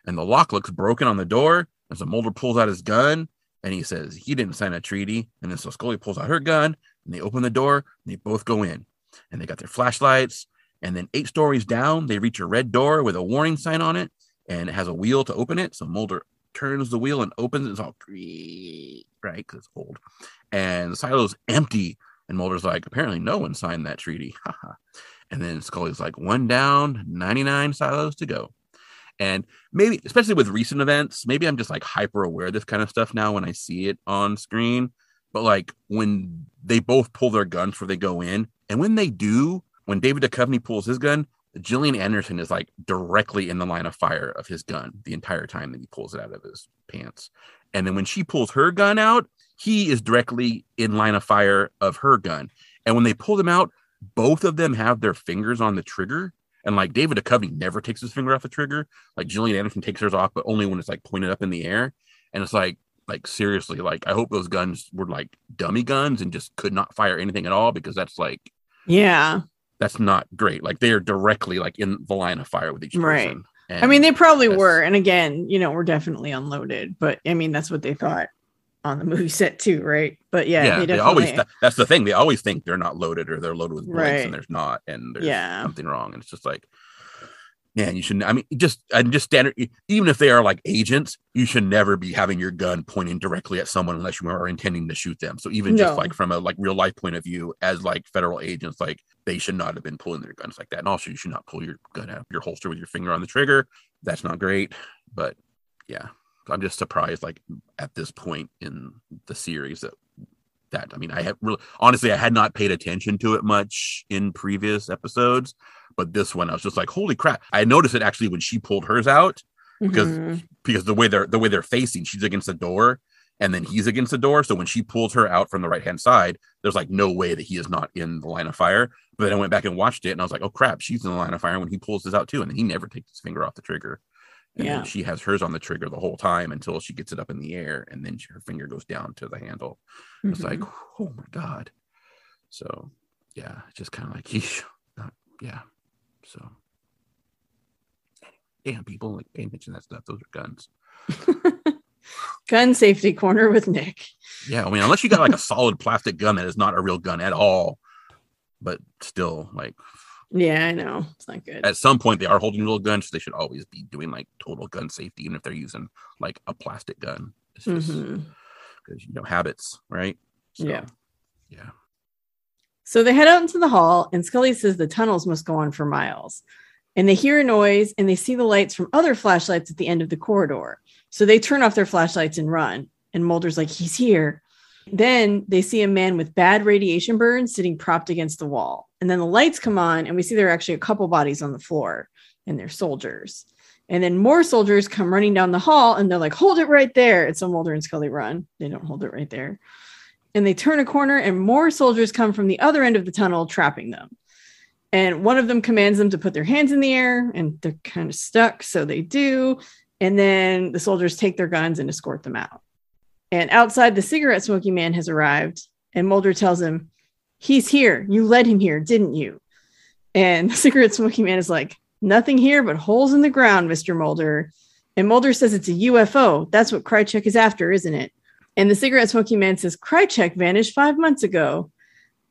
And the lock looks broken on the door. And so Mulder pulls out his gun and he says, He didn't sign a treaty. And then so Scully pulls out her gun and they open the door and they both go in. And they got their flashlights. And then eight stories down, they reach a red door with a warning sign on it and it has a wheel to open it. So Mulder turns the wheel and opens it. It's all right because it's old. And the silo's empty. And Mulder's like, apparently no one signed that treaty. (laughs) And then Scully's like, one down, 99 silos to go. And maybe, especially with recent events, maybe I'm just like hyper aware of this kind of stuff now when I see it on screen. But like when they both pull their guns before they go in, and when they do, when David Duchovny pulls his gun, Gillian Anderson is like directly in the line of fire of his gun the entire time that he pulls it out of his pants. And then when she pulls her gun out, he is directly in line of fire of her gun. And when they pull them out, both of them have their fingers on the trigger. And like David Duchovny never takes his finger off the trigger. Like Gillian Anderson takes hers off, but only when it's like pointed up in the air. And it's like, like seriously, like I hope those guns were like dummy guns and just could not fire anything at all because that's like, Yeah. That's not great. Like they are directly like in the line of fire with each person. Right. And I mean, they probably were. And again, you know, we're definitely unloaded, but I mean, that's what they thought on the movie set too, right? But yeah, yeah, they they, always that's the thing. They always think they're not loaded or they're loaded with bullets Right. and there's not, and there's Yeah. something wrong. And it's just like, man, you shouldn't. I mean, just and just standard. Even if they are like agents, you should never be having your gun pointing directly at someone unless you are intending to shoot them. So even just like from a like real life point of view, as like federal agents, like they should not have been pulling their guns like that. And also, you should not pull your gun out of your holster with your finger on the trigger. That's not great. But yeah, I'm just surprised. Like at this point in the series that that I mean, I have really honestly, I had not paid attention to it much in previous episodes, but this one I was just like, holy crap! I noticed it actually when she pulled hers out because Mhm. because the way they're the way they're facing, she's against the door and then he's against the door. So when she pulls her out from the right hand side, there's like no way that he is not in the line of fire. But then I went back and watched it and I was like, oh crap, she's in the line of fire when he pulls this out too. And then he never takes his finger off the trigger. And Yeah. she has hers on the trigger the whole time until she gets it up in the air and then her finger goes down to the handle. It's like, oh my god. So yeah, just kind of like. (laughs) Not, yeah. So damn people like paying attention to that stuff. Those are guns. (laughs) gun safety corner with Nick. Yeah, I mean, unless you got like a solid plastic gun that is not a real gun at all, but still, like Yeah, I know. It's not good. at some point they are holding real guns. So they should always be doing like total gun safety, even if they're using like a plastic gun. It's just mm-hmm. because you know habits, right? Yeah. yeah. So they head out into the hall, and Scully says the tunnels must go on for miles. And they hear a noise and they see the lights from other flashlights at the end of the corridor. So they turn off their flashlights and run. And Mulder's like, he's here. Then they see a man with bad radiation burns sitting propped against the wall. And then the lights come on, and we see there are actually a couple bodies on the floor, and they're soldiers. And then more soldiers come running down the hall, and they're like, hold it right there. And so Mulder and Scully run. They don't hold it right there and they turn a corner and more soldiers come from the other end of the tunnel trapping them. And one of them commands them to put their hands in the air and they're kind of stuck so they do. And then the soldiers take their guns and escort them out. And outside the cigarette smoking man has arrived and mulder tells him he's here. You led him here didn't you? And the (laughs) cigarette smoking man is like nothing here but holes in the ground mr mulder. And mulder says it's a ufo that's what krycek is after isn't it and the cigarette smoking man says, Krycek vanished five months ago.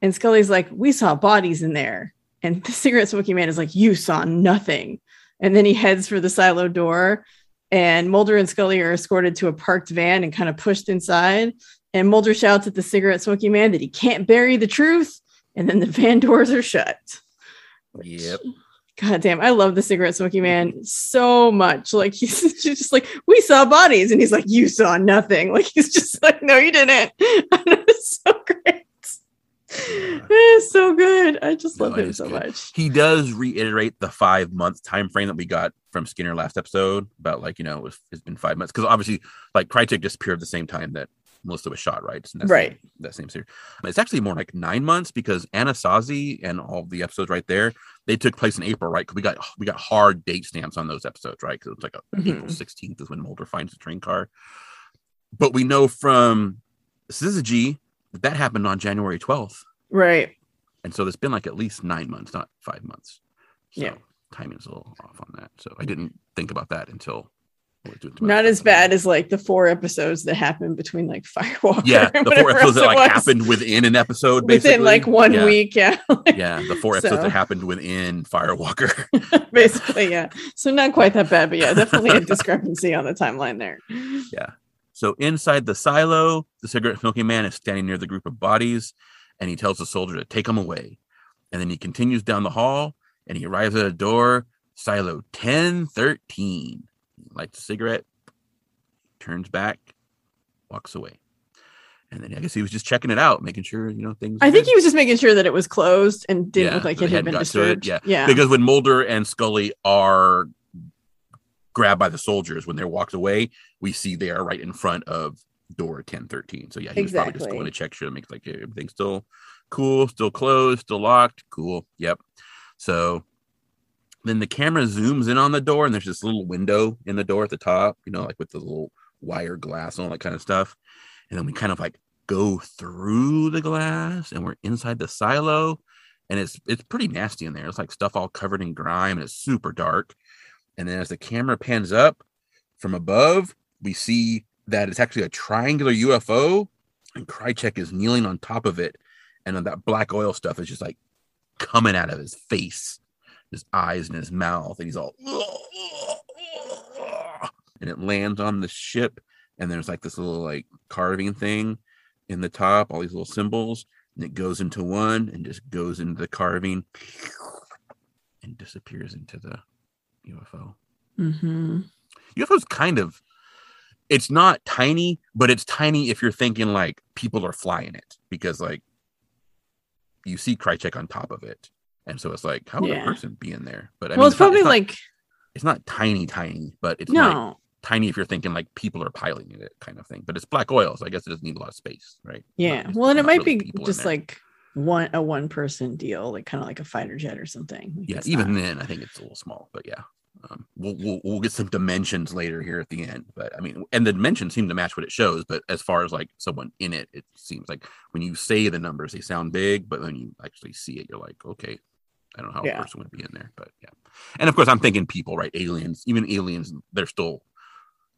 And Scully's like, We saw bodies in there. And the (laughs) cigarette smoking man is like, You saw nothing. And then he heads for the silo door. And Mulder and Scully are escorted to a parked van and kind of pushed inside. And Mulder shouts at the cigarette smoking man that he can't bury the truth. And then the (laughs) van doors are shut. Yep. God damn, I love the cigarette smoking man so much. Like (laughs) he's just like, we saw bodies, and he's like, you saw nothing. (laughs) Like he's just like, no, you didn't. (laughs) it's so great. It's so good. I just love him so good. much. He does reiterate the five month time frame that we got from Skinner last episode about like you know it was, it's been five months because obviously like Krycek disappeared at the same time that Melissa was shot, right? That Right. Same, that same series. It's actually more like nine months because Anasazi and all the episodes right there they took place in April, right? Because we got we got hard date stamps on those episodes, right? Because it's like a, Mhm. April sixteenth is when Mulder finds the train car. But we know from Syzygy that that happened on January twelfth. Right. And so it's been like at least nine months, not five months. So Yeah. timing's a little off on that. So I didn't think about that until I was doing too much Not as bad as like the four episodes that happened between like Firewalker. Yeah, the four episodes that like was. happened within an episode, basically. within like one Yeah. week. Yeah. (laughs) Yeah, the four episodes So. that happened within Firewalker. (laughs) Basically, yeah. So not quite that bad, but yeah, definitely a discrepancy on the timeline there. Yeah. So inside the silo, the cigarette smoking man is standing near the group of bodies, and he tells the soldier to take them away. And then he continues down the hall and he arrives at a door, silo 1013. He lights a cigarette, turns back, walks away. And then I guess he was just checking it out, making sure, you know, things. I think good. he was just making sure that it was closed and didn't Yeah, look like it had been got to it, disturbed. yeah. yeah. because when Mulder and Scully are grabbed by the soldiers when they're walked away, we see they are right in front of door 1013. So yeah, he was probably just going to check sure to make like everything's still cool, still closed, still locked. Cool. Yep. So then the camera zooms in on the door and there's this little window in the door at the top, you know, like with the little wire glass and all that kind of stuff. And then we kind of like go through the glass and we're inside the silo and it's it's pretty nasty in there. It's like stuff all covered in grime and it's super dark. And then as the camera pans up from above, we see that it's actually a triangular UFO, and Krycek is kneeling on top of it, and then that black oil stuff is just like coming out of his face, his eyes and his mouth, and he's all and it lands on the ship, and there's like this little like carving thing in the top, all these little symbols, and it goes into one and just goes into the carving and disappears into the UFO. hmm UFO's kind of it's not tiny, but it's tiny if you're thinking like people are flying it because like you see Krycek on top of it. And so it's like, how would Yeah. a person be in there? But I well, mean, it's probably not, like it's not tiny, tiny, but it's like no, tiny if you're thinking like people are piloting it kind of thing. But it's black oil, so I guess it doesn't need a lot of space, right? yeah. Not- Well, and it might really be just like one a one person deal, like kind of like a fighter jet or something. Like, yeah, even not- then, I think it's a little small, but yeah. Um, we'll, we'll we'll get some dimensions later here at the end, but I mean, and the dimensions seem to match what it shows. But as far as like someone in it, it seems like when you say the numbers, they sound big, but when you actually see it, you're like, okay, I don't know how Yeah. a person would be in there, but yeah. And of course, I'm thinking people, right? Aliens, even aliens, they're still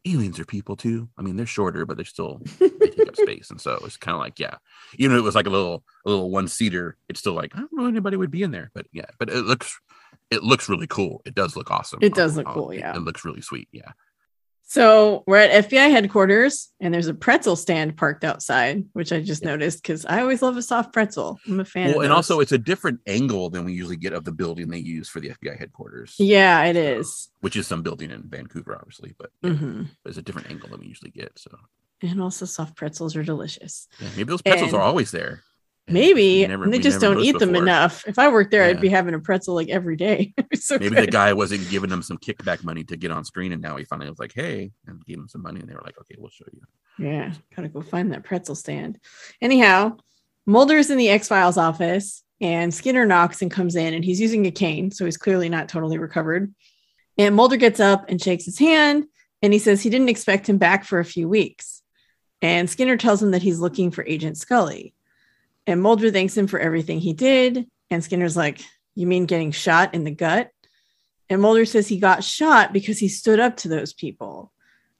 aliens are people too. I mean, they're shorter, but they're still they take up (laughs) space, and so it's kind of like, yeah, even if it was like a little a little one seater, it's still like I don't know anybody would be in there, but yeah, but it looks it looks really cool. It does look awesome. It does look cool, it- yeah. it, looks really sweet. Yeah, So we're at FBI headquarters, and there's a pretzel stand parked outside, which I just noticed because I always love a soft pretzel. I'm a fan. well, and those. also it's a different angle than we usually get of the building they use for the FBI headquarters. yeah, it is. which is some building in Vancouver, obviously, but yeah, hmm it's a different angle than we usually get. So And also, soft pretzels are delicious. yeah, maybe those pretzels And- are always there. Maybe never- they just don't eat them before. enough. If I worked there, Yeah. I'd be having a pretzel like every day. (laughs) So Maybe good. the guy wasn't giving them some kickback money to get on screen, and now he finally was like, "Hey," and gave him some money, and they were like, "Okay, we'll show you." Yeah, gotta go find that pretzel stand. Anyhow, Mulder's in the X Files office, and Skinner knocks and comes in, and he's using a cane, so he's clearly not totally recovered. And Mulder gets up and shakes his hand, and he says he didn't expect him back for a few weeks. And Skinner tells him that he's looking for Agent Scully. And Mulder thanks him for everything he did. And Skinner's like, You mean getting shot in the gut? And Mulder says he got shot because he stood up to those people.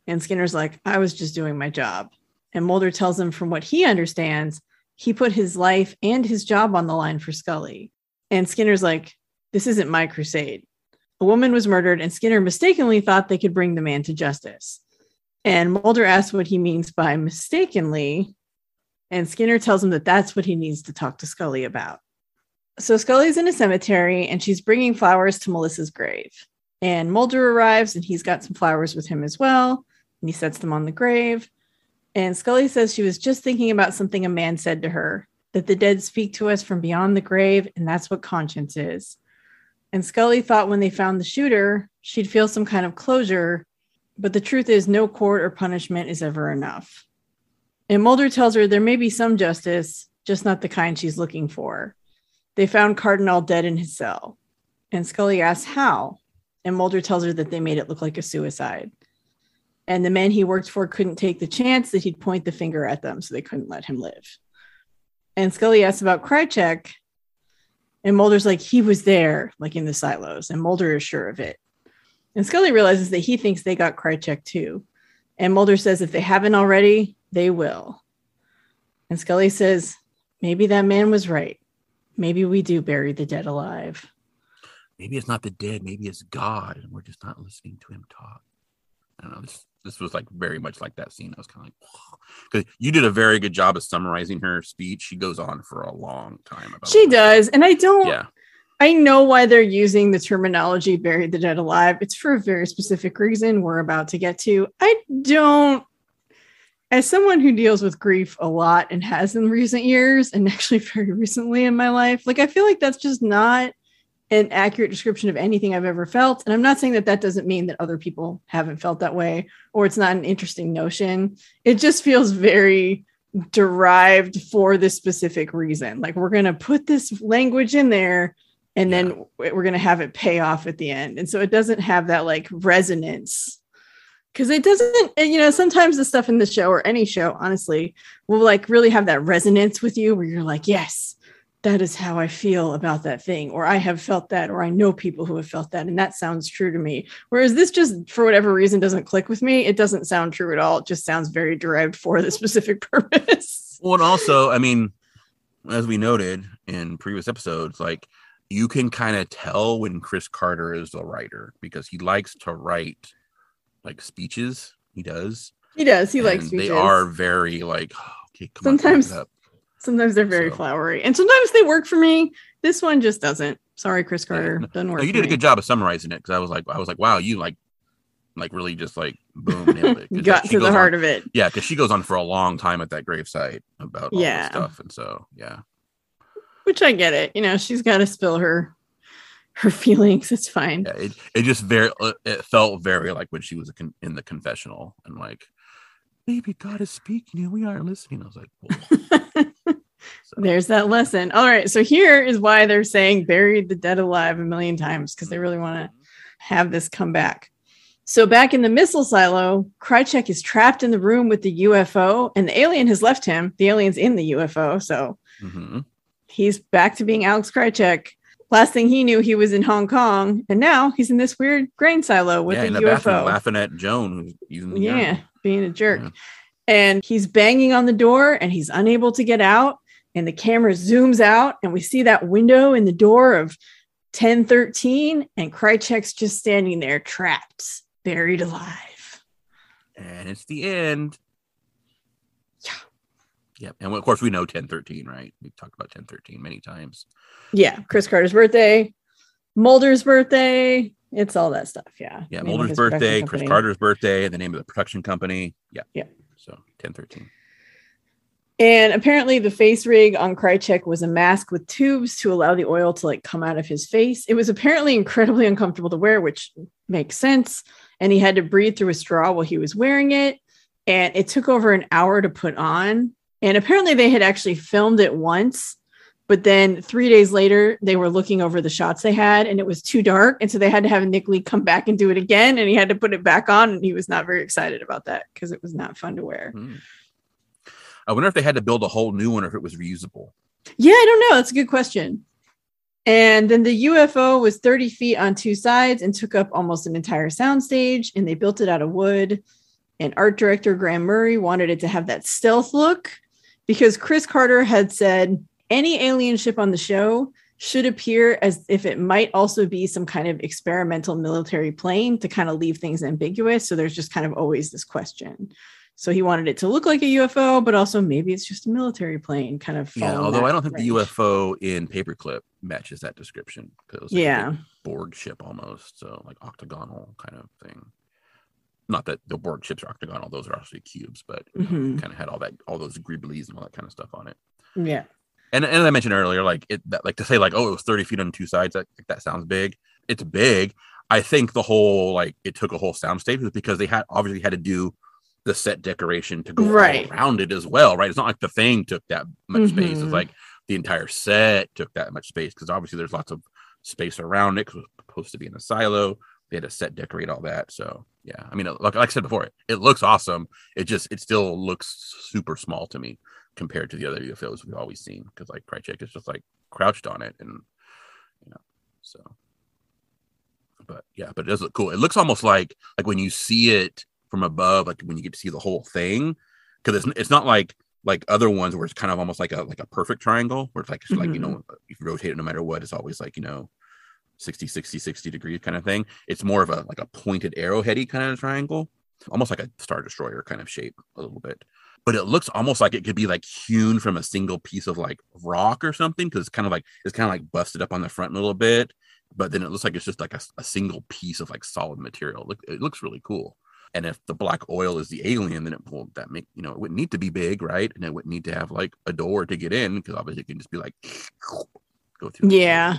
And Skinner's like, I was just doing my job. And Mulder tells him, from what he understands, he put his life and his job on the line for Scully. And Skinner's like, This isn't my crusade. A woman was murdered, and Skinner mistakenly thought they could bring the man to justice. And Mulder asks what he means by mistakenly. And Skinner tells him that that's what he needs to talk to Scully about. So Scully's in a cemetery and she's bringing flowers to Melissa's grave. And Mulder arrives and he's got some flowers with him as well. And he sets them on the grave. And Scully says she was just thinking about something a man said to her that the dead speak to us from beyond the grave, and that's what conscience is. And Scully thought when they found the shooter, she'd feel some kind of closure, but the truth is, no court or punishment is ever enough. And Mulder tells her there may be some justice, just not the kind she's looking for. They found Cardinale dead in his cell. And Scully asks how. And Mulder tells her that they made it look like a suicide. And the men he worked for couldn't take the chance that he'd point the finger at them, so they couldn't let him live. And Scully asks about Krycek. And Mulder's like, he was there, like in the silos. And Mulder is sure of it. And Scully realizes that he thinks they got Krycek too. And Mulder says if they haven't already, they will. And Scully says, maybe that man was right. Maybe we do bury the dead alive. Maybe it's not the dead, maybe it's God, and we're just not listening to him talk. I don't know. This this was like very much like that scene. I was kind of like, because you did a very good job of summarizing her speech. She goes on for a long time. About She does, and I don't. Yeah. I know why they're using the terminology buried the dead alive. It's for a very specific reason we're about to get to. I don't, as someone who deals with grief a lot and has in recent years, and (laughs) actually very recently in my life, like I feel like that's just not an accurate description of anything I've ever felt. And I'm not saying that that doesn't mean that other people haven't felt that way or it's not an interesting notion. It just feels very derived for this specific reason. Like we're going to put this language in there and then we're going to have it pay off at the end. And so it doesn't have that like resonance because it doesn't, you know, sometimes the stuff in the show or any show, honestly, will like really have that resonance with you where you're like, yes, that is how I feel about that thing, or I have felt that, or I know people who have felt that, and that sounds true to me. Whereas this just, for whatever reason, doesn't click with me. It doesn't sound true at all. It just sounds very derived for the (laughs) specific purpose. Well, and also, I mean, as we noted in previous episodes, like you can kind of tell when Chris Carter is a writer because he likes to write like speeches. He does. He does. He and likes speeches. They are very like oh, (sighs) okay. Come Sometimes- on. Sometimes they're very So- flowery, and sometimes they work for me. This one just doesn't. Sorry, Chris Carter, no- doesn't work. No, you did a me. good job of summarizing it because I was like, I was like, wow, you like, like really just like boom nailed it. (laughs) like, Got she to the heart on, of it. Yeah, because she goes on for a long time at that gravesite about all Yeah. this stuff, and so yeah, Which I get it. You know, she's got to spill her her (laughs) feelings. It's fine. yeah, it it just very uh, it felt very like when she was con- in the confessional and like, maybe God is speaking and we aren't listening. I was like. (laughs) So, There's that lesson. All right. So here is why they're saying buried the dead alive a million times because they really want to have this come back. So back in the missile silo, Krycek is trapped in the room with the UFO, and the alien has left him. The alien's in the UFO, so mhm. he's back to being Alex Krycek. Last thing he knew, he was in Hong Kong, and now he's in this weird grain silo with yeah, a in the UFO. bathroom laughing at Joan who's using the Yeah, being a jerk. Yeah. And he's banging on the door and he's unable to get out. And the camera zooms out and we see that window in the door of 1013. And Krycek's just standing there trapped, buried alive. and it's the end. Yep. And of course, we know 1013, right? We've talked about 1013 many times. Yeah, Chris Carter's birthday, Mulder's birthday. It's all that stuff. Yeah. Yeah. Mulder's birthday, Chris. Carter's birthday, the name of the production company. Yeah. Yeah. So 1013. And apparently, the face rig on Krycek was a mask with tubes to allow the oil to like come out of his face. It was apparently incredibly uncomfortable to wear, which makes sense. And he had to breathe through a straw while he was wearing it. And it took over an hour to put on. And apparently, they had actually filmed it once. But then three days later, they were looking over the shots they had, and it was too dark. And so they had to have Nick Lea come back and do it again. And he had to put it back on. And he was not very excited about that because it was not fun to wear. Hmm. I wonder if they had to build a whole new one or if it was reusable. Yeah, I don't know. That's a good question. And then the UFO was 30 feet on two sides and took up almost an entire soundstage. And they built it out of wood. And art director Graeme Murray wanted it to have that stealth look because Chris Carter had said any alien ship on the show should appear as if it might also be some kind of experimental military plane to kind of leave things ambiguous. So there's just kind of always this question. So he wanted it to look like a UFO, but also maybe it's just a military plane kind of. Yeah. Although I don't think the. UFO in Paperclip matches that description. it was like Yeah. Borg ship almost. So like octagonal kind of thing. Not that the Borg ships are octagonal; those are actually cubes, but Mhm. kind of had all that, all those greeblies and all that kind of stuff on it. Yeah. And, and I mentioned earlier, like it, that, like to say like, oh, it was 30 feet on two sides. That, that sounds big. It's big. I think the whole like it took a whole soundstage was because they had obviously had to do the set decoration to go Right. around it as well, right? It's not like the thing took that much space. Mhm. It's like the entire set took that much space because obviously there's lots of space around it because it was supposed to be in a silo. They had to set decorate all that. So yeah, I mean, uh, like, like I said before, it, it looks awesome. It just it still looks super small to me compared to the other UFOs we've always seen because like Krycek is just like crouched on it and you know so but yeah but it does look cool it looks almost like like when you see it from above like when you get to see the whole thing because it's, it's not like like other ones where it's kind of almost like a like a perfect triangle where it's like it's like you know mm-hmm. if you rotate it no matter what it's always like you know 60 60 60 degrees kind of thing it's more of a like a pointed arrowheady kind of triangle almost like a star destroyer kind of shape a little bit. But it looks almost like it could be like hewn from a single piece of like rock or something because it's kind of like it's kind of like busted up on the front a little bit, but then it looks like it's just like a, a single piece of like solid material. Look, it looks really cool. And if the black oil is the alien, then it will that make you know it wouldn't need to be big, right? And it wouldn't need to have like a door to get in because obviously it can just be like (sniffs) go through. Yeah.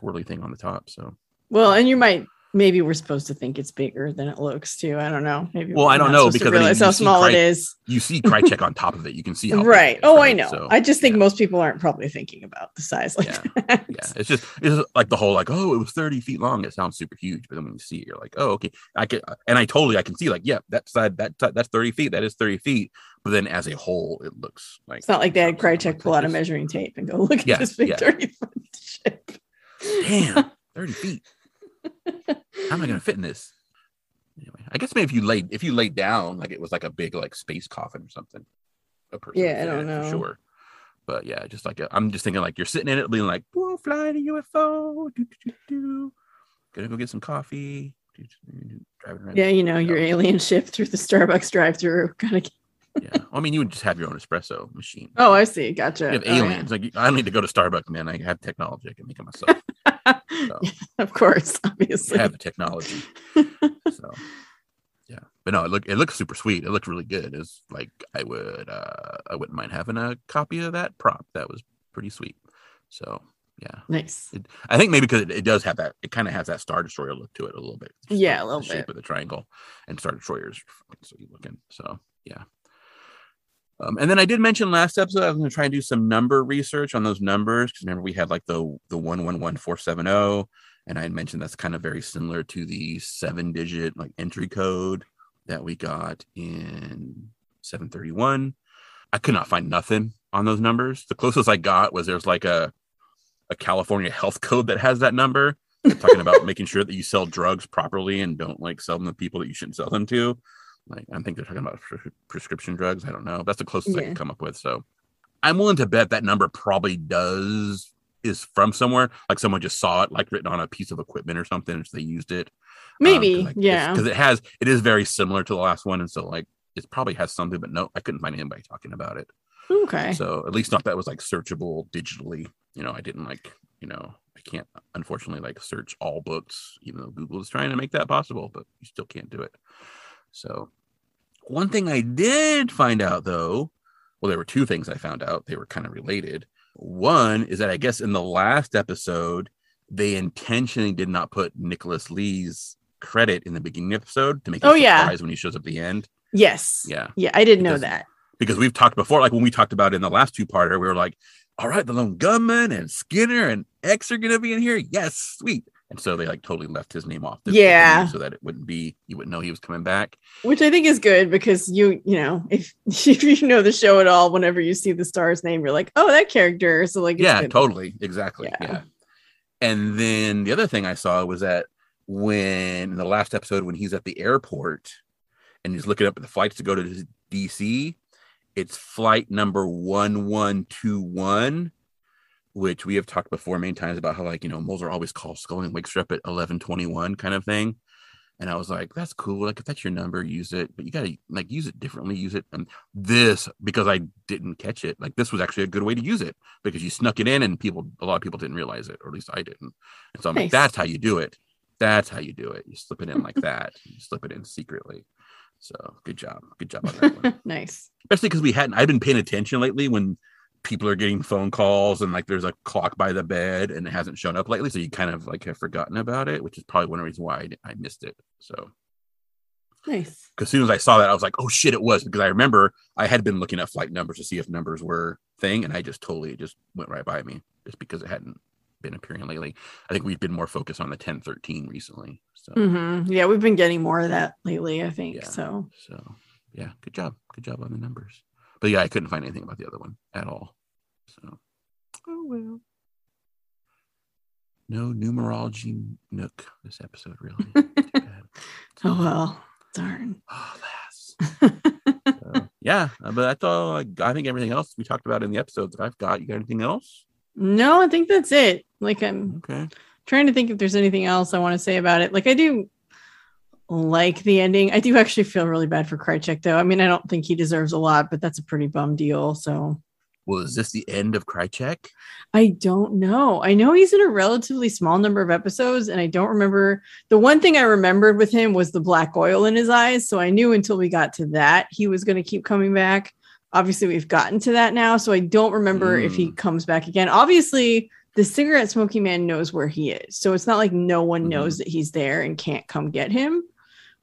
Swirly thing on the top. So Well, and you might maybe we're supposed to think it's bigger than it looks too. I don't know. Maybe Well, I don't know, because I mean, how small it is. you see Krycek on top of it. You can see how Right. is, Oh, I know. So, I just think yeah. most people aren't probably thinking about the size like Yeah. that. yeah it's just it's just like the whole like oh it was 30 feet long it sounds super huge but then when you see it you're like oh okay i can and i totally i can see like yeah that side that that's 30 feet that is 30 feet but then as a whole it looks like It's not like they had Krycek pull out a measuring tape and go look at Yeah, this big yeah. 30 foot ship. Damn 30 feet how am i gonna fit in this anyway i guess maybe if you laid if you laid down like it was like a big like space coffin or something a person Yeah, I don't it for know. sure but yeah just like i am just thinking like you're sitting in it being like whoa flying a ufo do, do, do, do. gonna go get some coffee driving around Yeah, you know, your alien ship through the Starbucks drive through. Kind of. Yeah i mean you would just have your own espresso machine Oh, I see. Gotcha. you have Oh, yeah. aliens like i don't need to go to starbucks man i have technology i can make it myself (laughs) So. of course, obviously. I have the technology. (laughs) so yeah. But no, it look it looks super sweet. It looked really good. It's like I would uh I wouldn't mind having a copy of that prop. That was pretty sweet. So yeah. nice. It, I think maybe because it, it does have that it kind of has that Star Destroyer look to it a little bit. Yeah, a little the shape of the triangle and Star Destroyers fucking sweet looking. So yeah. Um, and then I did mention last episode I was going to try and do some number research on those numbers because remember we had like the the one one one four seven zero, and I had mentioned that's kind of very similar to the seven digit like entry code that we got in seven thirty one. I could not find nothing on those numbers. The closest I got was there's like a a California health code that has that number, talking about (laughs) making sure that you sell drugs properly and don't like sell them to people that you shouldn't sell them to. Like I think they're talking about pres- prescription drugs. I don't know. That's the closest I can come up with. So I'm willing to bet that number probably does is from somewhere. Like someone just saw it like written on a piece of equipment or something, and so they used it. Um, Maybe. yeah. Because it has it is very similar to the last one, and so like it probably has something, but no, I couldn't find anybody talking about it. okay. So at least not that was like searchable digitally. You know, I didn't like, you know, I can't unfortunately like search all books, even though Google is trying to make that possible, but you still can't do it. So one thing I did find out though, well, there were two things I found out. They were kind of related. One is that I guess in the last episode, they intentionally did not put Nicholas Lea's credit in the beginning episode to make Oh, yeah. surprised when he shows up at the end. yes. Yeah Yeah, I didn't know that. because we've talked before, like when we talked about in the last two parter, we were like, all right, the lone gunman and Skinner and X are gonna be in here. Yes, sweet. And so they like totally left his name off Yeah. so that it wouldn't be you wouldn't know he was coming back. Which I think is good because you, you know, if, (laughs) if you know the show at all, whenever you see the star's name, you're like, oh, that character. So like, it's yeah, good. totally. Exactly. Yeah. Yeah. And then the other thing I saw was that when in the last episode, when he's at the airport and he's looking up at the flights to go to DC, it's flight number 1121, which we have talked before many times about how, like, you know, Moser always calls Scully and wakes her up at 1121 kind of thing. And I was like, that's cool. Like, if that's your number, use it, but you got to like use it differently. Use it. And this, because I didn't catch it, like, this was actually a good way to use it because you snuck it in and people, a lot of people didn't realize it, or at least I didn't. And so I'm like, that's how you do it. That's how you do it. You slip it in like that. You slip it in secretly. So good job. Good job on that one. (laughs) nice. Especially because we hadn't, I've been paying attention lately when people are getting phone calls and like there's a clock by the bed and it hasn't shown up lately. So you kind of like have forgotten about it, which is probably one reason why I, I missed it. So Nice. because as soon as I saw that, I was like, oh shit, it was because I remember I had been looking at flight numbers to see if numbers were thing, and I just totally just went right by me just because it hadn't been appearing lately. I think we've been more focused on the 1013 recently. So hmm Yeah, we've been getting more of that lately, I think. Yeah. So so yeah, good job. Good job on the numbers. But yeah, I couldn't find anything about the other one at all. So oh well. No numerology nook this episode, really. (laughs) Too bad. oh well. Darn. Ah, oh, lass. (laughs) So, yeah, but that's all. I, I think everything else we talked about in the episodes that I've got. You got anything else? No, I think that's it. Like I'm Okay. trying to think if there's anything else I want to say about it. Like I do like the ending. I do actually feel really bad for Krycek though. I mean, I don't think he deserves a lot, but that's a pretty bum deal. So Well, is this the end of Krycek? I don't know. I know he's in a relatively small number of episodes, and I don't remember. The one thing I remembered with him was the black oil in his eyes. So I knew until we got to that, he was going to keep coming back. Obviously, we've gotten to that now. So I don't remember if he comes back again. Obviously, the cigarette smoking man knows where he is. So it's not like no one Mhm. knows that he's there and can't come get him.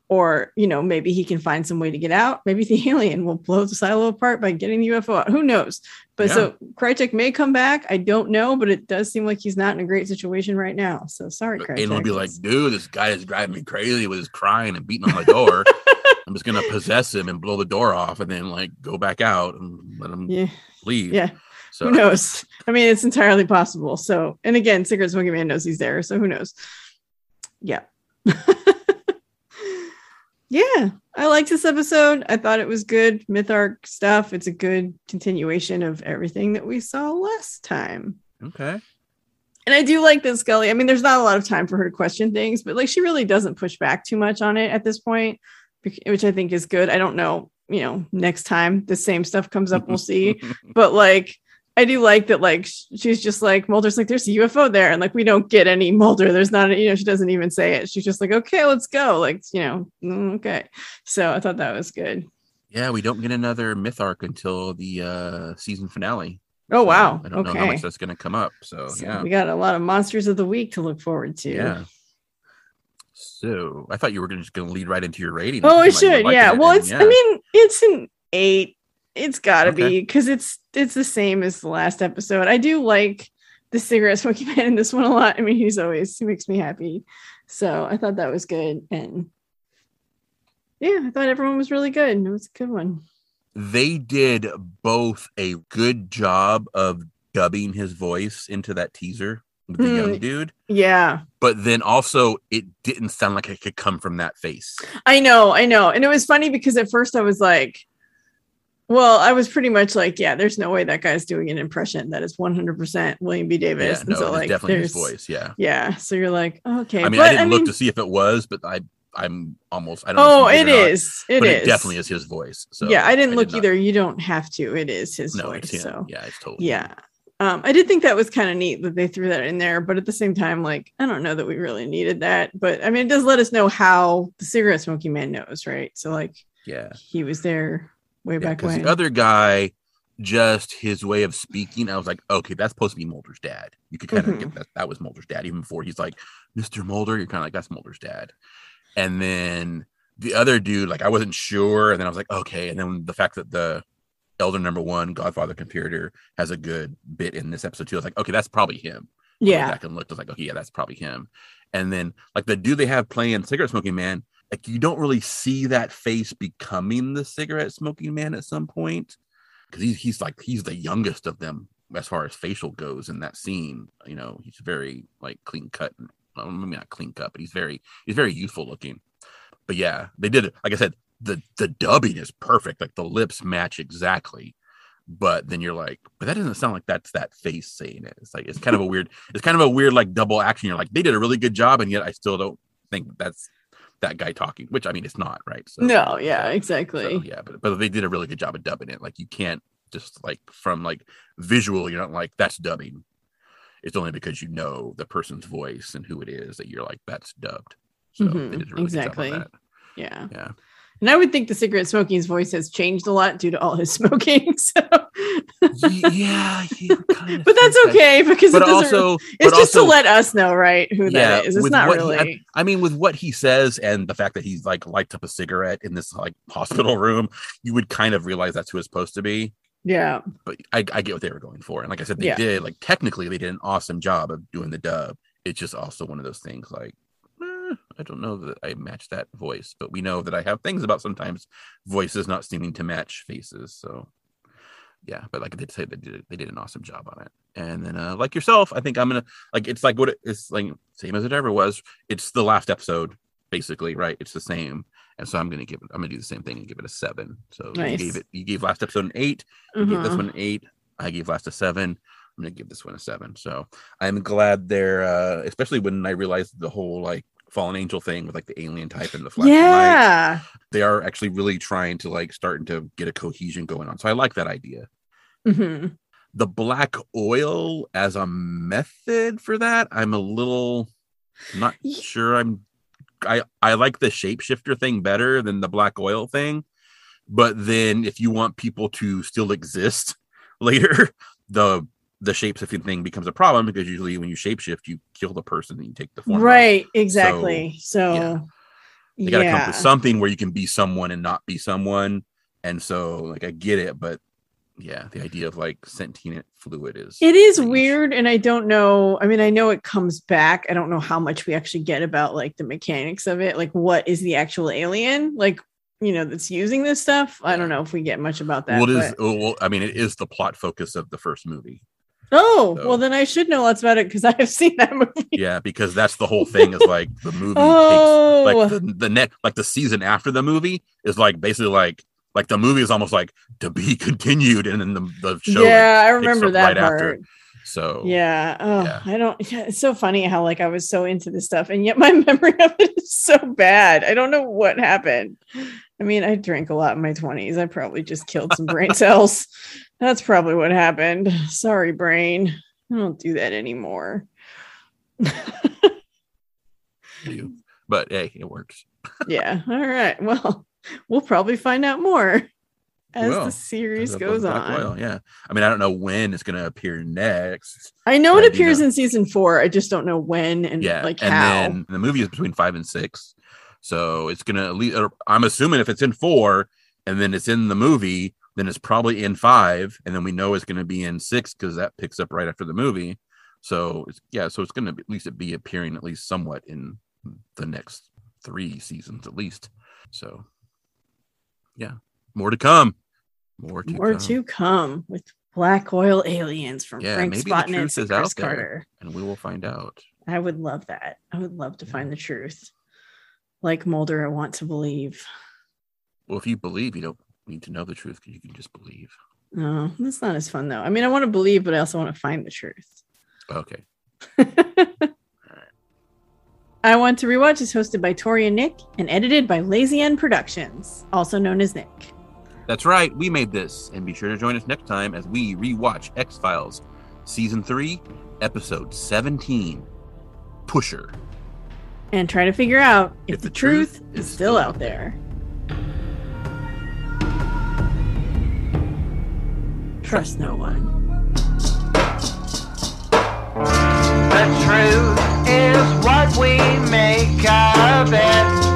Or, you know, maybe he can find some way to get out. Maybe the (laughs) alien will blow the silo apart by getting the UFO out. Who knows? But Yeah. so Krycek may come back. I don't know, but it does seem like he's not in a great situation right now. So sorry, Krycek. And will be like, dude, this guy is driving me crazy with his crying and beating on my door. (laughs) I'm just gonna possess him and blow the door off and then like go back out and let him yeah, leave. yeah. So Who knows? I mean, it's entirely possible. So, and again, Cigarette Smoking Man knows he's there. So who knows? Yeah. (laughs) yeah. I liked this episode. I thought it was good myth arc stuff. It's a good continuation of everything that we saw last time. okay. And I do like this Scully. I mean, there's not a lot of time for her to question things, but like she really doesn't push back too much on it at this point, which I think is good. I don't know, you know, next time the same stuff comes up, we'll see. (laughs) But like, I do like that. Like, she's just like Mulder's like, there's a UFO there, and like we don't get any Mulder. There's not, you know, she doesn't even say it. She's just like, okay, let's go. Like, you know, mm, okay. So I thought that was good. yeah, we don't get another myth arc until the uh season finale. Oh So wow. I don't know how Okay. much that's gonna come up. So, So yeah. we got a lot of monsters of the week to look forward to. Yeah. So I thought you were gonna just gonna lead right into your rating. Oh, it should. Yeah. Well, it's. yeah. I mean, it's an eight. It's got to Okay. be because it's it's the same as the last episode. I do like the cigarette smoking man in this one a lot. I mean, he's always he makes me happy. So I thought that was good, and yeah, I thought everyone was really good. It was a good one. they did both a good job of dubbing his voice into that teaser with the young Hmm. dude, Yeah, but then also it didn't sound like it could come from that face. I know, I know, and it was funny because at first I was like. Well, I was pretty much like, yeah, there's no way that guy's doing an impression that is 100% William B. Davis. yeah, and no, so, it's like, definitely his voice. Yeah. Yeah. So you're like, okay. I mean, but, I didn't look to see if it was, but I I'm almost I don't know. Oh, if you it or not, is. It but is. it definitely is his voice. So yeah, I didn't look did not- either. You don't have to. It is his No, voice. it's. So Yeah, it's totally. yeah. Um, I did think that was kind of neat that they threw that in there, but at the same time, like I don't know that we really needed that. But I mean, it does let us know how the cigarette smoking man knows, right? So like Yeah. he was there way Yeah, back because when. the other guy, just his way of speaking, I was like, okay, that's supposed to be Mulder's dad. You could kind of Mhm. get that that was Mulder's dad, even before he's like, Mr. Mulder, you're kind of like, that's Mulder's dad. And then the other dude, like, I wasn't sure. And then I was like, okay. And then the fact that the elder number one, Godfather Conspirator, has a good bit in this episode too, I was like, okay, that's probably him. I yeah, back and looked. I was like, okay, yeah, that's probably him. And then like the dude they have playing cigarette smoking man, like you don't really see that face becoming the cigarette smoking man at some point because he's he's like he's the youngest of them as far as facial goes in that scene. You know, he's very like clean cut. and- Well, maybe not clean cut, but he's very he's very youthful looking. But yeah, they did it. Like I said, the the dubbing is perfect. Like the lips match exactly. But then you're like, but that doesn't sound like that's that face saying it. It's like it's kind of a weird, it's kind of a weird like double action. You're like, they did a really good job, and yet I still don't think that's that guy talking. Which I mean, it's not right. So no, yeah, exactly. so, yeah, but but they did a really good job of dubbing it. Like you can't just like from like visual, you're not like that's dubbing. It's only because you know the person's voice and who it is that you're like that's dubbed. So Mhm, a really exactly. good job that. yeah. Yeah. And I would think the cigarette smoking's voice has changed a lot due to all his (laughs) smoking. So, Ye- yeah, (laughs) kind of but that's think that- okay because But it doesn't also, It's just also, to let us know, right? Who that is. It's not what he- really. I, I mean, with what he says and the fact that he's like lights up a cigarette in this like (laughs) hospital room, you would kind of realize that's who it's supposed to be. yeah. But I, I get what they were going for, and like I said, they Yeah. did. Like technically, they did an awesome job of doing the dub. It's just also one of those things like. I don't know that I match that voice, but we know that I have things about sometimes voices not seeming to match faces. So, yeah, but like I did say, they did they did an awesome job on it. And then, uh, like yourself, I think I'm gonna like it's like what it, it's like same as it ever was. It's the last episode, basically, right? It's the same, and so I'm gonna give it. I'm gonna do the same thing and give it a seven. So you gave it. You gave last episode an eight. You gave this Mhm. one an eight. I gave last a seven. I'm gonna give this one a seven. So I'm glad they're, uh, especially when I realized the whole like fallen angel thing with like the alien type and the light. yeah. They are actually really trying to like starting to get a cohesion going on. So I like that idea. hmm The black oil as a method for that, I'm a little not sure. I'm I I like the shapeshifter thing better than the black oil thing. But then if you want people to still exist (laughs) later, the the shapeshifting thing becomes a problem because usually when you shapeshift, you kill the person and you take the form. Right. Exactly. So, yeah. yeah. They gotta come up with something where you can be someone and not be someone. And so like I get it, but yeah, the idea of like sentient fluid is It is weird, and I don't know. I mean, I know it comes back. I don't know how much we actually get about like the mechanics of it. Like, what is the actual alien? Like, you know, that's using this stuff. I don't know if we get much about that. Well, it is. Well, I mean, it is the plot focus of the first movie. Oh, So- well, then I should know lots about it because I have seen that (laughs) movie. Yeah, because that's the whole thing. Is like the movie Oh, takes like oh. the the net like the season after the movie is like basically like like the movie is almost like to be (laughs) continued, and then the the show. yeah, I remember that right part. after. So Yeah. Oh, Yeah. I don't. Yeah, it's so funny how like I was so into this stuff, and yet my (laughs) memory of it is so bad. I don't know what happened. I mean, I drank a lot in my twenties. I probably just killed some brain cells. That's probably what happened. (sighs) Sorry, brain. I don't do that anymore. but hey, it works. yeah. All right. Well, we'll probably find out more as the series As goes on. oil, yeah. I mean, I don't know when it's going to appear next. I know it I appears know- in season four. I just don't know when and yeah, like and how. then the movie is between five and six, so it's gonna at least. I'm assuming if it's in four and then it's in the movie, then it's probably in five, and then we know it's gonna be in six because that picks up right after the movie. So it's yeah, so it's gonna at least be appearing at least somewhat in the next three seasons at least. So yeah, more to come. More to More come. to come with Black Oil Aliens from Yeah, Frank Spotnitz and Chris. Carter. and we will find out. I would love that. I would love to Yeah. find the truth. Like Mulder, I want to believe. Well, if you believe, you don't need to know the truth because you can just believe. No, that's not as fun though. I mean, I want to believe, but I also want to find the truth. Okay. (laughs) I Want to Rewatch is hosted by Tori and Nick and edited by Lazy End Productions, also known as Nick. That's right, we made this. And be sure to join us next time as we rewatch X Files Season 3, Episode 17 Pusher. And try to figure out if, the, truth, is still out there. Trust no one. The truth is what we make of it.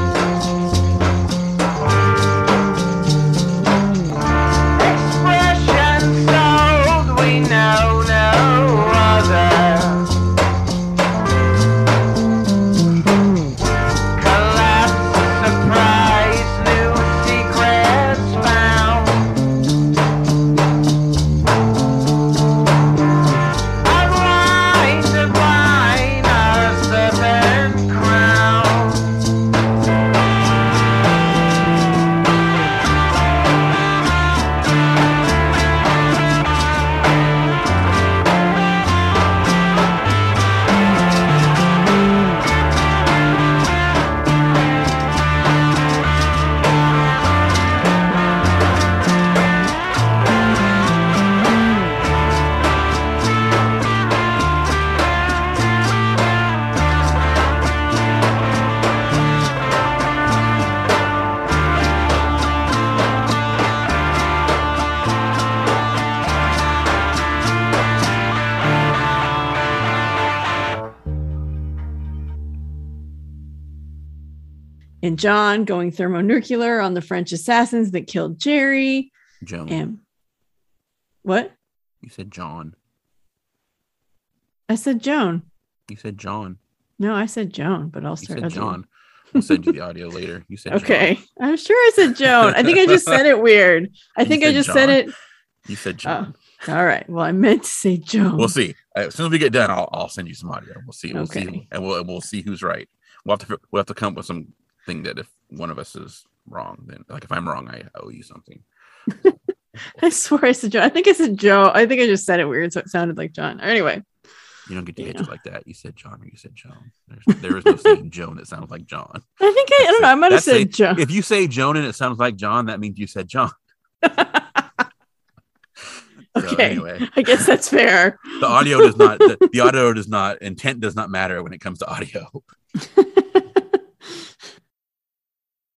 John going thermonuclear on the French assassins that killed Jerry. Joan. And what? You said John. I said Joan. You said John. No, I said Joan, but I'll You start said. John. We'll send you the audio later. You said John. Okay. I'm sure I said Joan. I think I just said it weird. I You think I just said it. You said oh, John. All right. Well, I meant to say Joan. We'll see. As soon as we get done, I'll, I'll send you some audio. We'll see. We'll see, and we'll we'll see who's right. We'll have to we'll have to come up with something that if one of us is wrong, then like if I'm wrong, I owe you something. (laughs) I swear I said Joan. I think I said Joe. I think I just said it weird, so it sounded like John. Anyway. You don't get to hit it like that. You said John or you said Joan. There's, there is no saying Joan that sounds like John. I think I, I don't know. I might have said Joan. If you say Joan and it sounds like John, that means you said John. (laughs) So, Okay. anyway, I guess that's fair. the audio does not the, the audio does not intent does not matter when it comes to audio. (laughs)